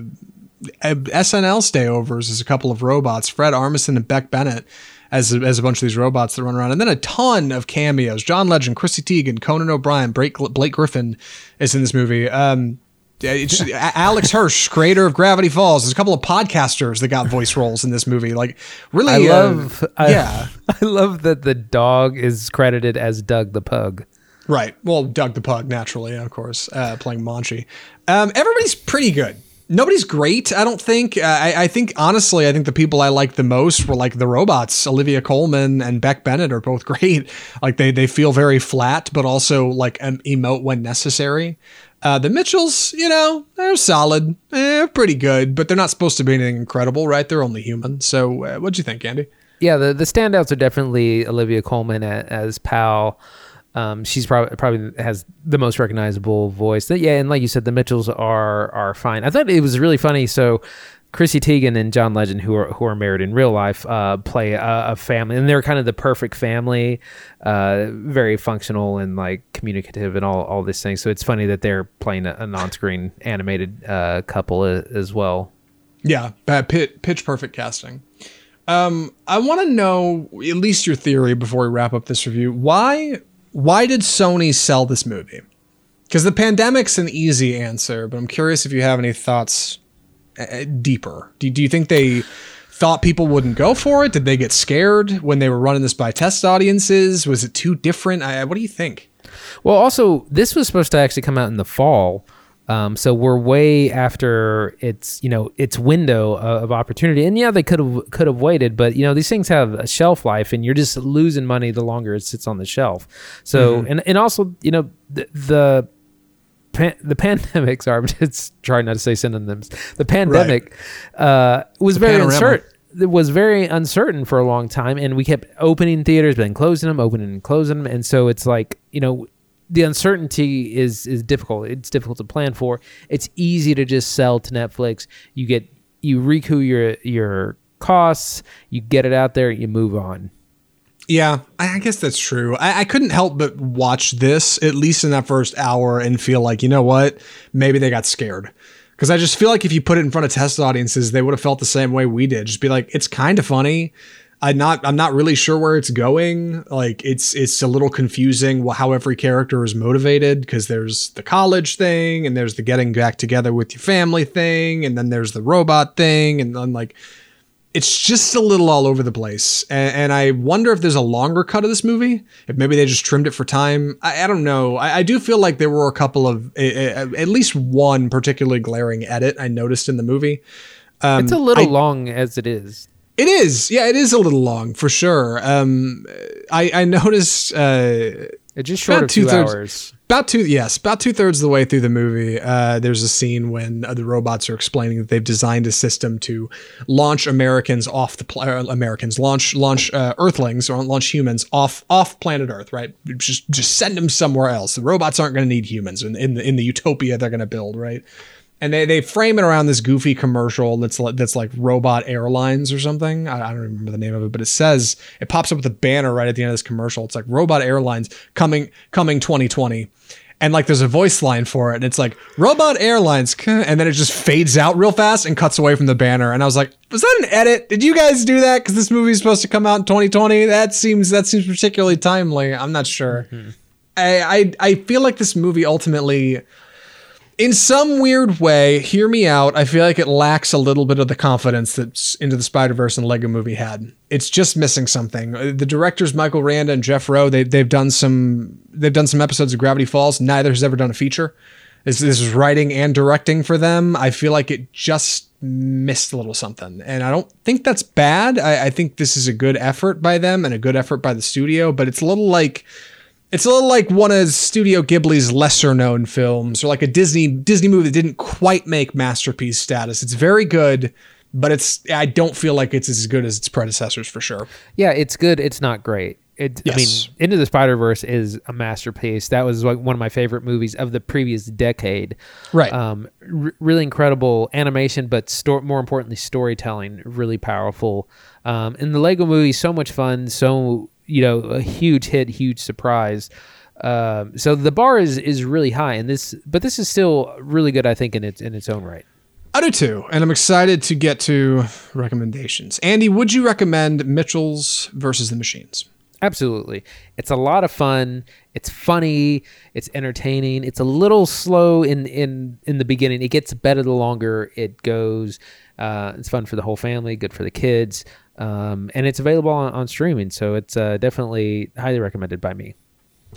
SNL stayovers as a couple of robots, Fred Armisen and Beck Bennett as a, as a bunch of these robots that run around, and then a ton of cameos. John Legend, Chrissy Teigen, Conan O'Brien, Blake, Blake Griffin is in this movie. Um, just- Alex Hirsch, creator of Gravity Falls. There's a couple of podcasters that got voice roles in this movie. Like, really, I uh, love, I, yeah, I love that the dog is credited as Doug the Pug. right. Well, Doug the Pug, naturally, of course, uh, playing Monchi. Um, everybody's pretty good. Nobody's great, I don't think. Uh, I, I think honestly, I think the people I liked the most were like the robots. Olivia Colman and Beck Bennett are both great. Like they they feel very flat, but also like emote when necessary. Uh, the Mitchells, you know, they're solid, eh, pretty good, but they're not supposed to be anything incredible, right? They're only human. So, uh, what'd you think, Andy? Yeah, the the standouts are definitely Olivia Colman a- as Pal. Um, she's probably probably has the most recognizable voice. Yeah, and like you said, the Mitchells are are fine. I thought it was really funny. So. Chrissy Teigen and John Legend, who are who are married in real life, uh, play a, a family, and they're kind of the perfect family, uh, very functional and like communicative and all all these things. So it's funny that they're playing a, an on-screen animated uh, couple a, as well. Yeah, pit, pitch perfect casting. Um, I want to know at least your theory before we wrap up this review. Why why did Sony sell this movie? Because the pandemic's an easy answer, but I'm curious if you have any thoughts uh, deeper. Do, do you think they thought people wouldn't go for it? Did they get scared when they were running this by test audiences? Was it too different? I, what do you think? Well, also, this was supposed to actually come out in the fall. Um, so we're way after its, you know, its window of, of opportunity. And yeah, they could have could have waited, but you know, these things have a shelf life, and you're just losing money the longer it sits on the shelf. So, and and also, you know, the, the pan- the pandemic. Sorry, I'm just trying not to say synonyms. The pandemic uh, was very panorama. uncertain. It was very uncertain for a long time, and we kept opening theaters, but then closing them, opening and closing them, and so it's like you know. The uncertainty is is difficult. It's difficult to plan for. It's easy to just sell to Netflix. You get you recoup your your costs. You get it out there. You move on. Yeah, I guess that's true. I, I couldn't help but watch this, at least in that first hour, and feel like, you know what? Maybe they got scared. Because I just feel like if you put it in front of test audiences, they would have felt the same way we did. Just be like, it's kind of funny. I'm not. I'm not really sure where it's going. Like, it's it's a little confusing how every character is motivated because there's the college thing, and there's the getting back together with your family thing, and then there's the robot thing, and then like it's just a little all over the place. And, and I wonder if there's a longer cut of this movie. If maybe they just trimmed it for time. I, I don't know. I, I do feel like there were a couple of, uh, uh, at least one particularly glaring edit I noticed in the movie. Um, it's a little I- long as it is. It is. Yeah, it is a little long for sure. Um, I, I noticed uh, It's just short About of two hours. about two yes about two thirds of the way through the movie uh, there's a scene when uh, the robots are explaining that they've designed a system to launch americans off the pla- uh, americans launch launch uh, earthlings or launch humans off off planet earth right just just send them somewhere else the robots aren't going to need humans in, in the in the utopia they're going to build right and they, they frame it around this goofy commercial that's like, that's like Robot Airlines or something. I, I don't remember the name of it, but it says it pops up with a banner right at the end of this commercial. It's like Robot Airlines coming coming 2020, and like there's a voice line for it, and it's like Robot Airlines, and then it just fades out real fast and cuts away from the banner. And I was like, was that an edit? Did you guys do that? Because this movie is supposed to come out in 2020. That seems that seems particularly timely. I'm not sure. Mm-hmm. I, I I feel like this movie ultimately in some weird way, hear me out. I feel like it lacks a little bit of the confidence that Into the Spider Verse and Lego Movie had. It's just missing something. Uh, The directors Michael Rianda and Jeff Rowe they they've done some they've done some episodes of Gravity Falls. Neither has ever done a feature. This, this is writing and directing for them. I feel like it just missed a little something, and I don't think that's bad. I, I think this is a good effort by them and a good effort by the studio, but it's a little like it's a little like one of Studio Ghibli's lesser known films or like a Disney Disney movie that didn't quite make masterpiece status. It's very good, but it's I don't feel like it's as good as its predecessors for sure. Yeah, it's good. It's not great. It, I mean, Yes. Into the Spider Verse is a masterpiece. That was like one of my favorite movies of the previous decade. Right. Um, r- really incredible animation, but sto- more importantly, storytelling. Really powerful. Um, and the Lego movie, so much fun. So you know, a huge hit, huge surprise. Um, so the bar is is really high, and this, but this is still really good. I think in its in its own right. I do too, and I'm excited to get to recommendations. Andy, would you recommend Mitchell's versus the Machines? Absolutely. It's a lot of fun. It's funny. It's entertaining. It's a little slow in in in the beginning. It gets better the longer it goes. Uh, it's fun for the whole family. Good for the kids. Um, and it's available on, on streaming, so it's uh, definitely highly recommended by me.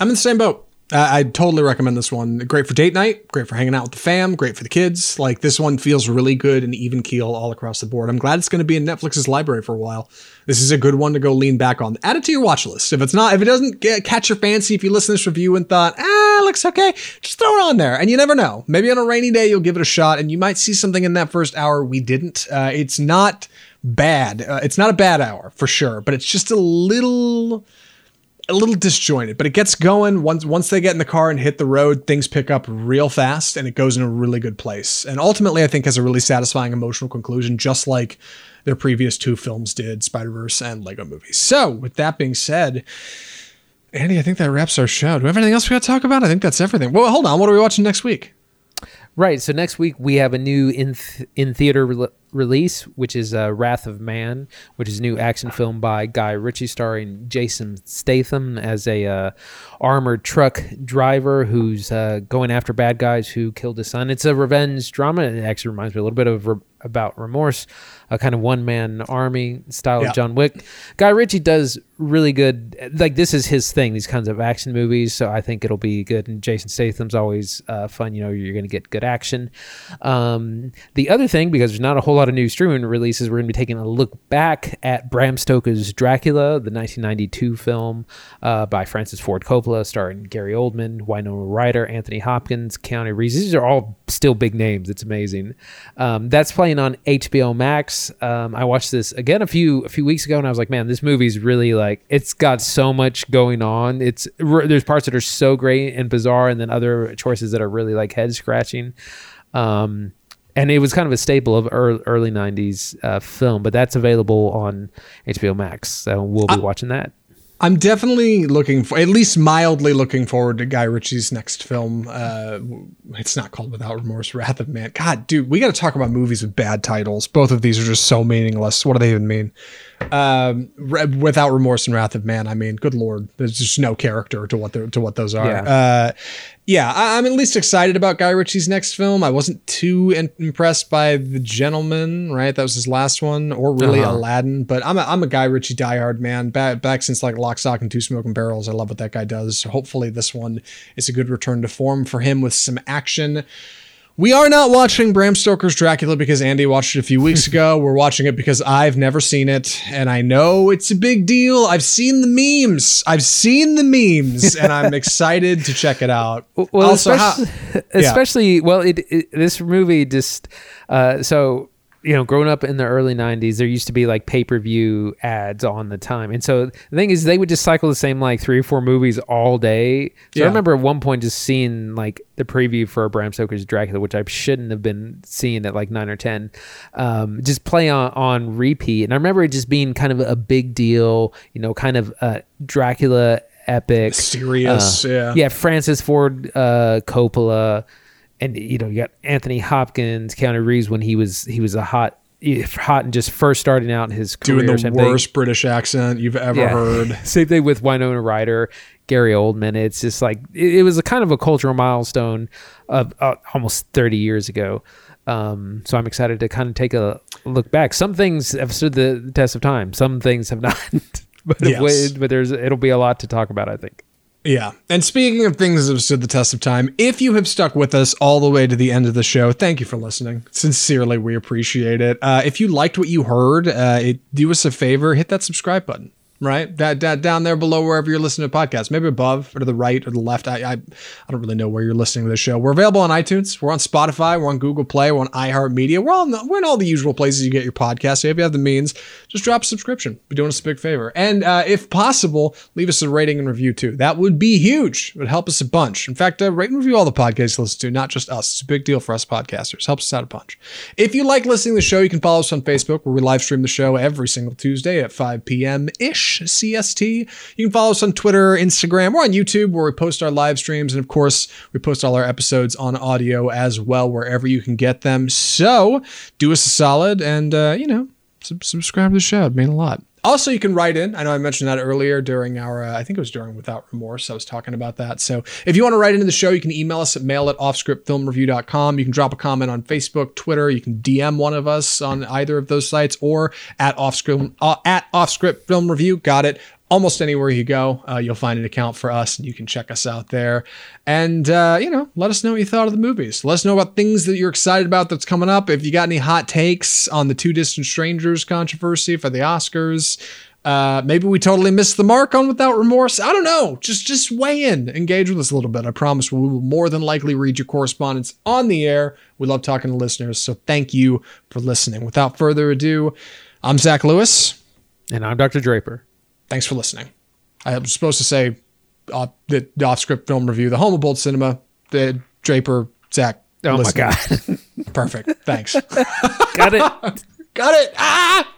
I'm in the same boat. I, totally recommend this one. Great for date night, great for hanging out with the fam, great for the kids. Like this one feels really good and even keel all across the board. I'm glad it's going to be in Netflix's library for a while. This is a good one to go lean back on. Add it to your watch list. If it's not, if it doesn't get, catch your fancy, if you listen to this review and thought, ah, looks okay, just throw it on there. And you never know. Maybe on a rainy day you'll give it a shot, and you might see something in that first hour we didn't. Uh, it's not bad. Uh, it's not a bad hour for sure, but it's just a little a little disjointed, but it gets going once once they get in the car and hit the road, things pick up real fast and it goes in a really good place. And ultimately I think has a really satisfying emotional conclusion just like their previous two films did, Spider-Verse and Lego movies. So, with that being said, Andy, I think that wraps our show. Do we have anything else we got to talk about? I think that's everything. Well, hold on. What are we watching next week? Right. So next week we have a new in th- in theater re- release, which is uh, Wrath of Man, which is a new action film by Guy Ritchie, starring Jason Statham as a uh, armored truck driver who's uh, going after bad guys who killed his son. It's a revenge drama. It actually reminds me a little bit of re- about Remorse, a kind of one man army style Yeah. of John Wick. Guy Ritchie does really good. Like this is his thing. These kinds of action movies. So I think it'll be good. And Jason Statham's always uh, fun. You know, you're going to get good action. Um, the other thing, because there's not a whole lot of new streaming releases, we're going to be taking a look back at Bram Stoker's Dracula, the 1992 film uh, by Francis Ford Coppola, starring Gary Oldman, Winona Ryder, Anthony Hopkins, Keanu Reeves. These are all still big names. It's amazing. Um, that's playing on HBO Max. Um, I watched this again a few a few weeks ago, and I was like, man, this movie's really like it's got so much going on. It's r- there's parts that are so great and bizarre, and then other choices that are really like head scratching. Um, and it was kind of a staple of early, early 90s uh, film, but that's available on HBO Max. So we'll be watching that. I'm definitely looking for, at least mildly looking forward to Guy Ritchie's next film. Uh, it's not called Without Remorse, Wrath of Man. God, dude, we got to talk about movies with bad titles. Both of these are just so meaningless. What do they even mean? Um, Re- Without Remorse and Wrath of Man. I mean, good lord, there's just no character to what they're, to what those are. Yeah. Uh, yeah, I, I'm at least excited about Guy Ritchie's next film. I wasn't too in- impressed by The Gentleman, right? That was his last one, or really Uh-huh. Aladdin. But I'm a, I'm a Guy Ritchie diehard man. Back back since like Lock, Stock, and Two Smoking Barrels. I love what that guy does. So hopefully this one is a good return to form for him with some action. We are not watching Bram Stoker's Dracula because Andy watched it a few weeks ago. We're watching it because I've never seen it, and I know it's a big deal. I've seen the memes. I've seen the memes, and I'm excited to check it out. Well, Also, how- especially, especially well, it, it this movie just uh, so you know, growing up in the early '90s, there used to be like pay per view ads on the time, and so the thing is, they would just cycle the same like three or four movies all day. So Yeah. I remember at one point just seeing like the preview for Bram Stoker's Dracula, which I shouldn't have been seeing at like nine or ten, um, just play on on repeat, and I remember it just being kind of a big deal, you know, kind of uh, Dracula epic, Serious, uh, yeah. yeah, Francis Ford uh, Coppola, and you know you got Anthony Hopkins, Keanu Reeves when he was he was a hot hot and just first starting out in his career. doing the same thing. worst British accent you've ever heard. Same thing with Winona Ryder, Gary Oldman. It's just like it, it was a kind of a cultural milestone of uh, almost 30 years ago. Um, so I'm excited to kind of take a look back. Some things have stood the test of time. Some things have not. but Yes. but there's it'll be a lot to talk about. I think. Yeah. And speaking of things that have stood the test of time, if you have stuck with us all the way to the end of the show, thank you for listening. Sincerely, we appreciate it. Uh, if you liked what you heard, uh, it, do us a favor, hit that subscribe button. Right, that, that down there below wherever you're listening to podcasts, maybe above or to the right or the left. I, I I don't really know where you're listening to the show. We're available on iTunes. We're on Spotify. We're on Google Play. We're on iHeartMedia. We're in the, we're in all the usual places you get your podcast. So if you have the means, just drop a subscription. Be doing us a big favor. And uh, if possible, leave us a rating and review too. That would be huge. It would help us a bunch. In fact, uh, rate and review all the podcasts you listen to, not just us. It's a big deal for us podcasters. Helps us out a bunch. If you like listening to the show, you can follow us on Facebook where we live stream the show every single Tuesday at 5 p.m. ish CST. You can follow us on Twitter, Instagram. We're on YouTube where we post our live streams. And of course, we post all our episodes on audio as well, wherever you can get them. So do us a solid and, uh, you know, sub- subscribe to the show. It'd mean a lot. Also, you can write in. I know I mentioned that earlier during our, uh, I think it was during Without Remorse. I was talking about that. So if you want to write into the show, you can email us at mail at offscriptfilmreview.com. You can drop a comment on Facebook, Twitter. You can DM one of us on either of those sites or at offscript, uh, at offscript film review. Got it. Almost anywhere you go, uh, you'll find an account for us and you can check us out there. And, uh, you know, let us know what you thought of the movies. Let us know about things that you're excited about that's coming up. If you got any hot takes on the Two Distant Strangers controversy for the Oscars, uh, maybe we totally missed the mark on Without Remorse. I don't know. Just just weigh in, engage with us a little bit. I promise we will more than likely read your correspondence on the air. We love talking to listeners, so thank you for listening. Without further ado, I'm Zach Lewis. And I'm Dr. Draper. Thanks for listening. I was supposed to say uh, the, the off script film review, the home of bold cinema, the Draper, Zach. Oh listening. my god. Perfect. Thanks. Got it. Got it. Ah!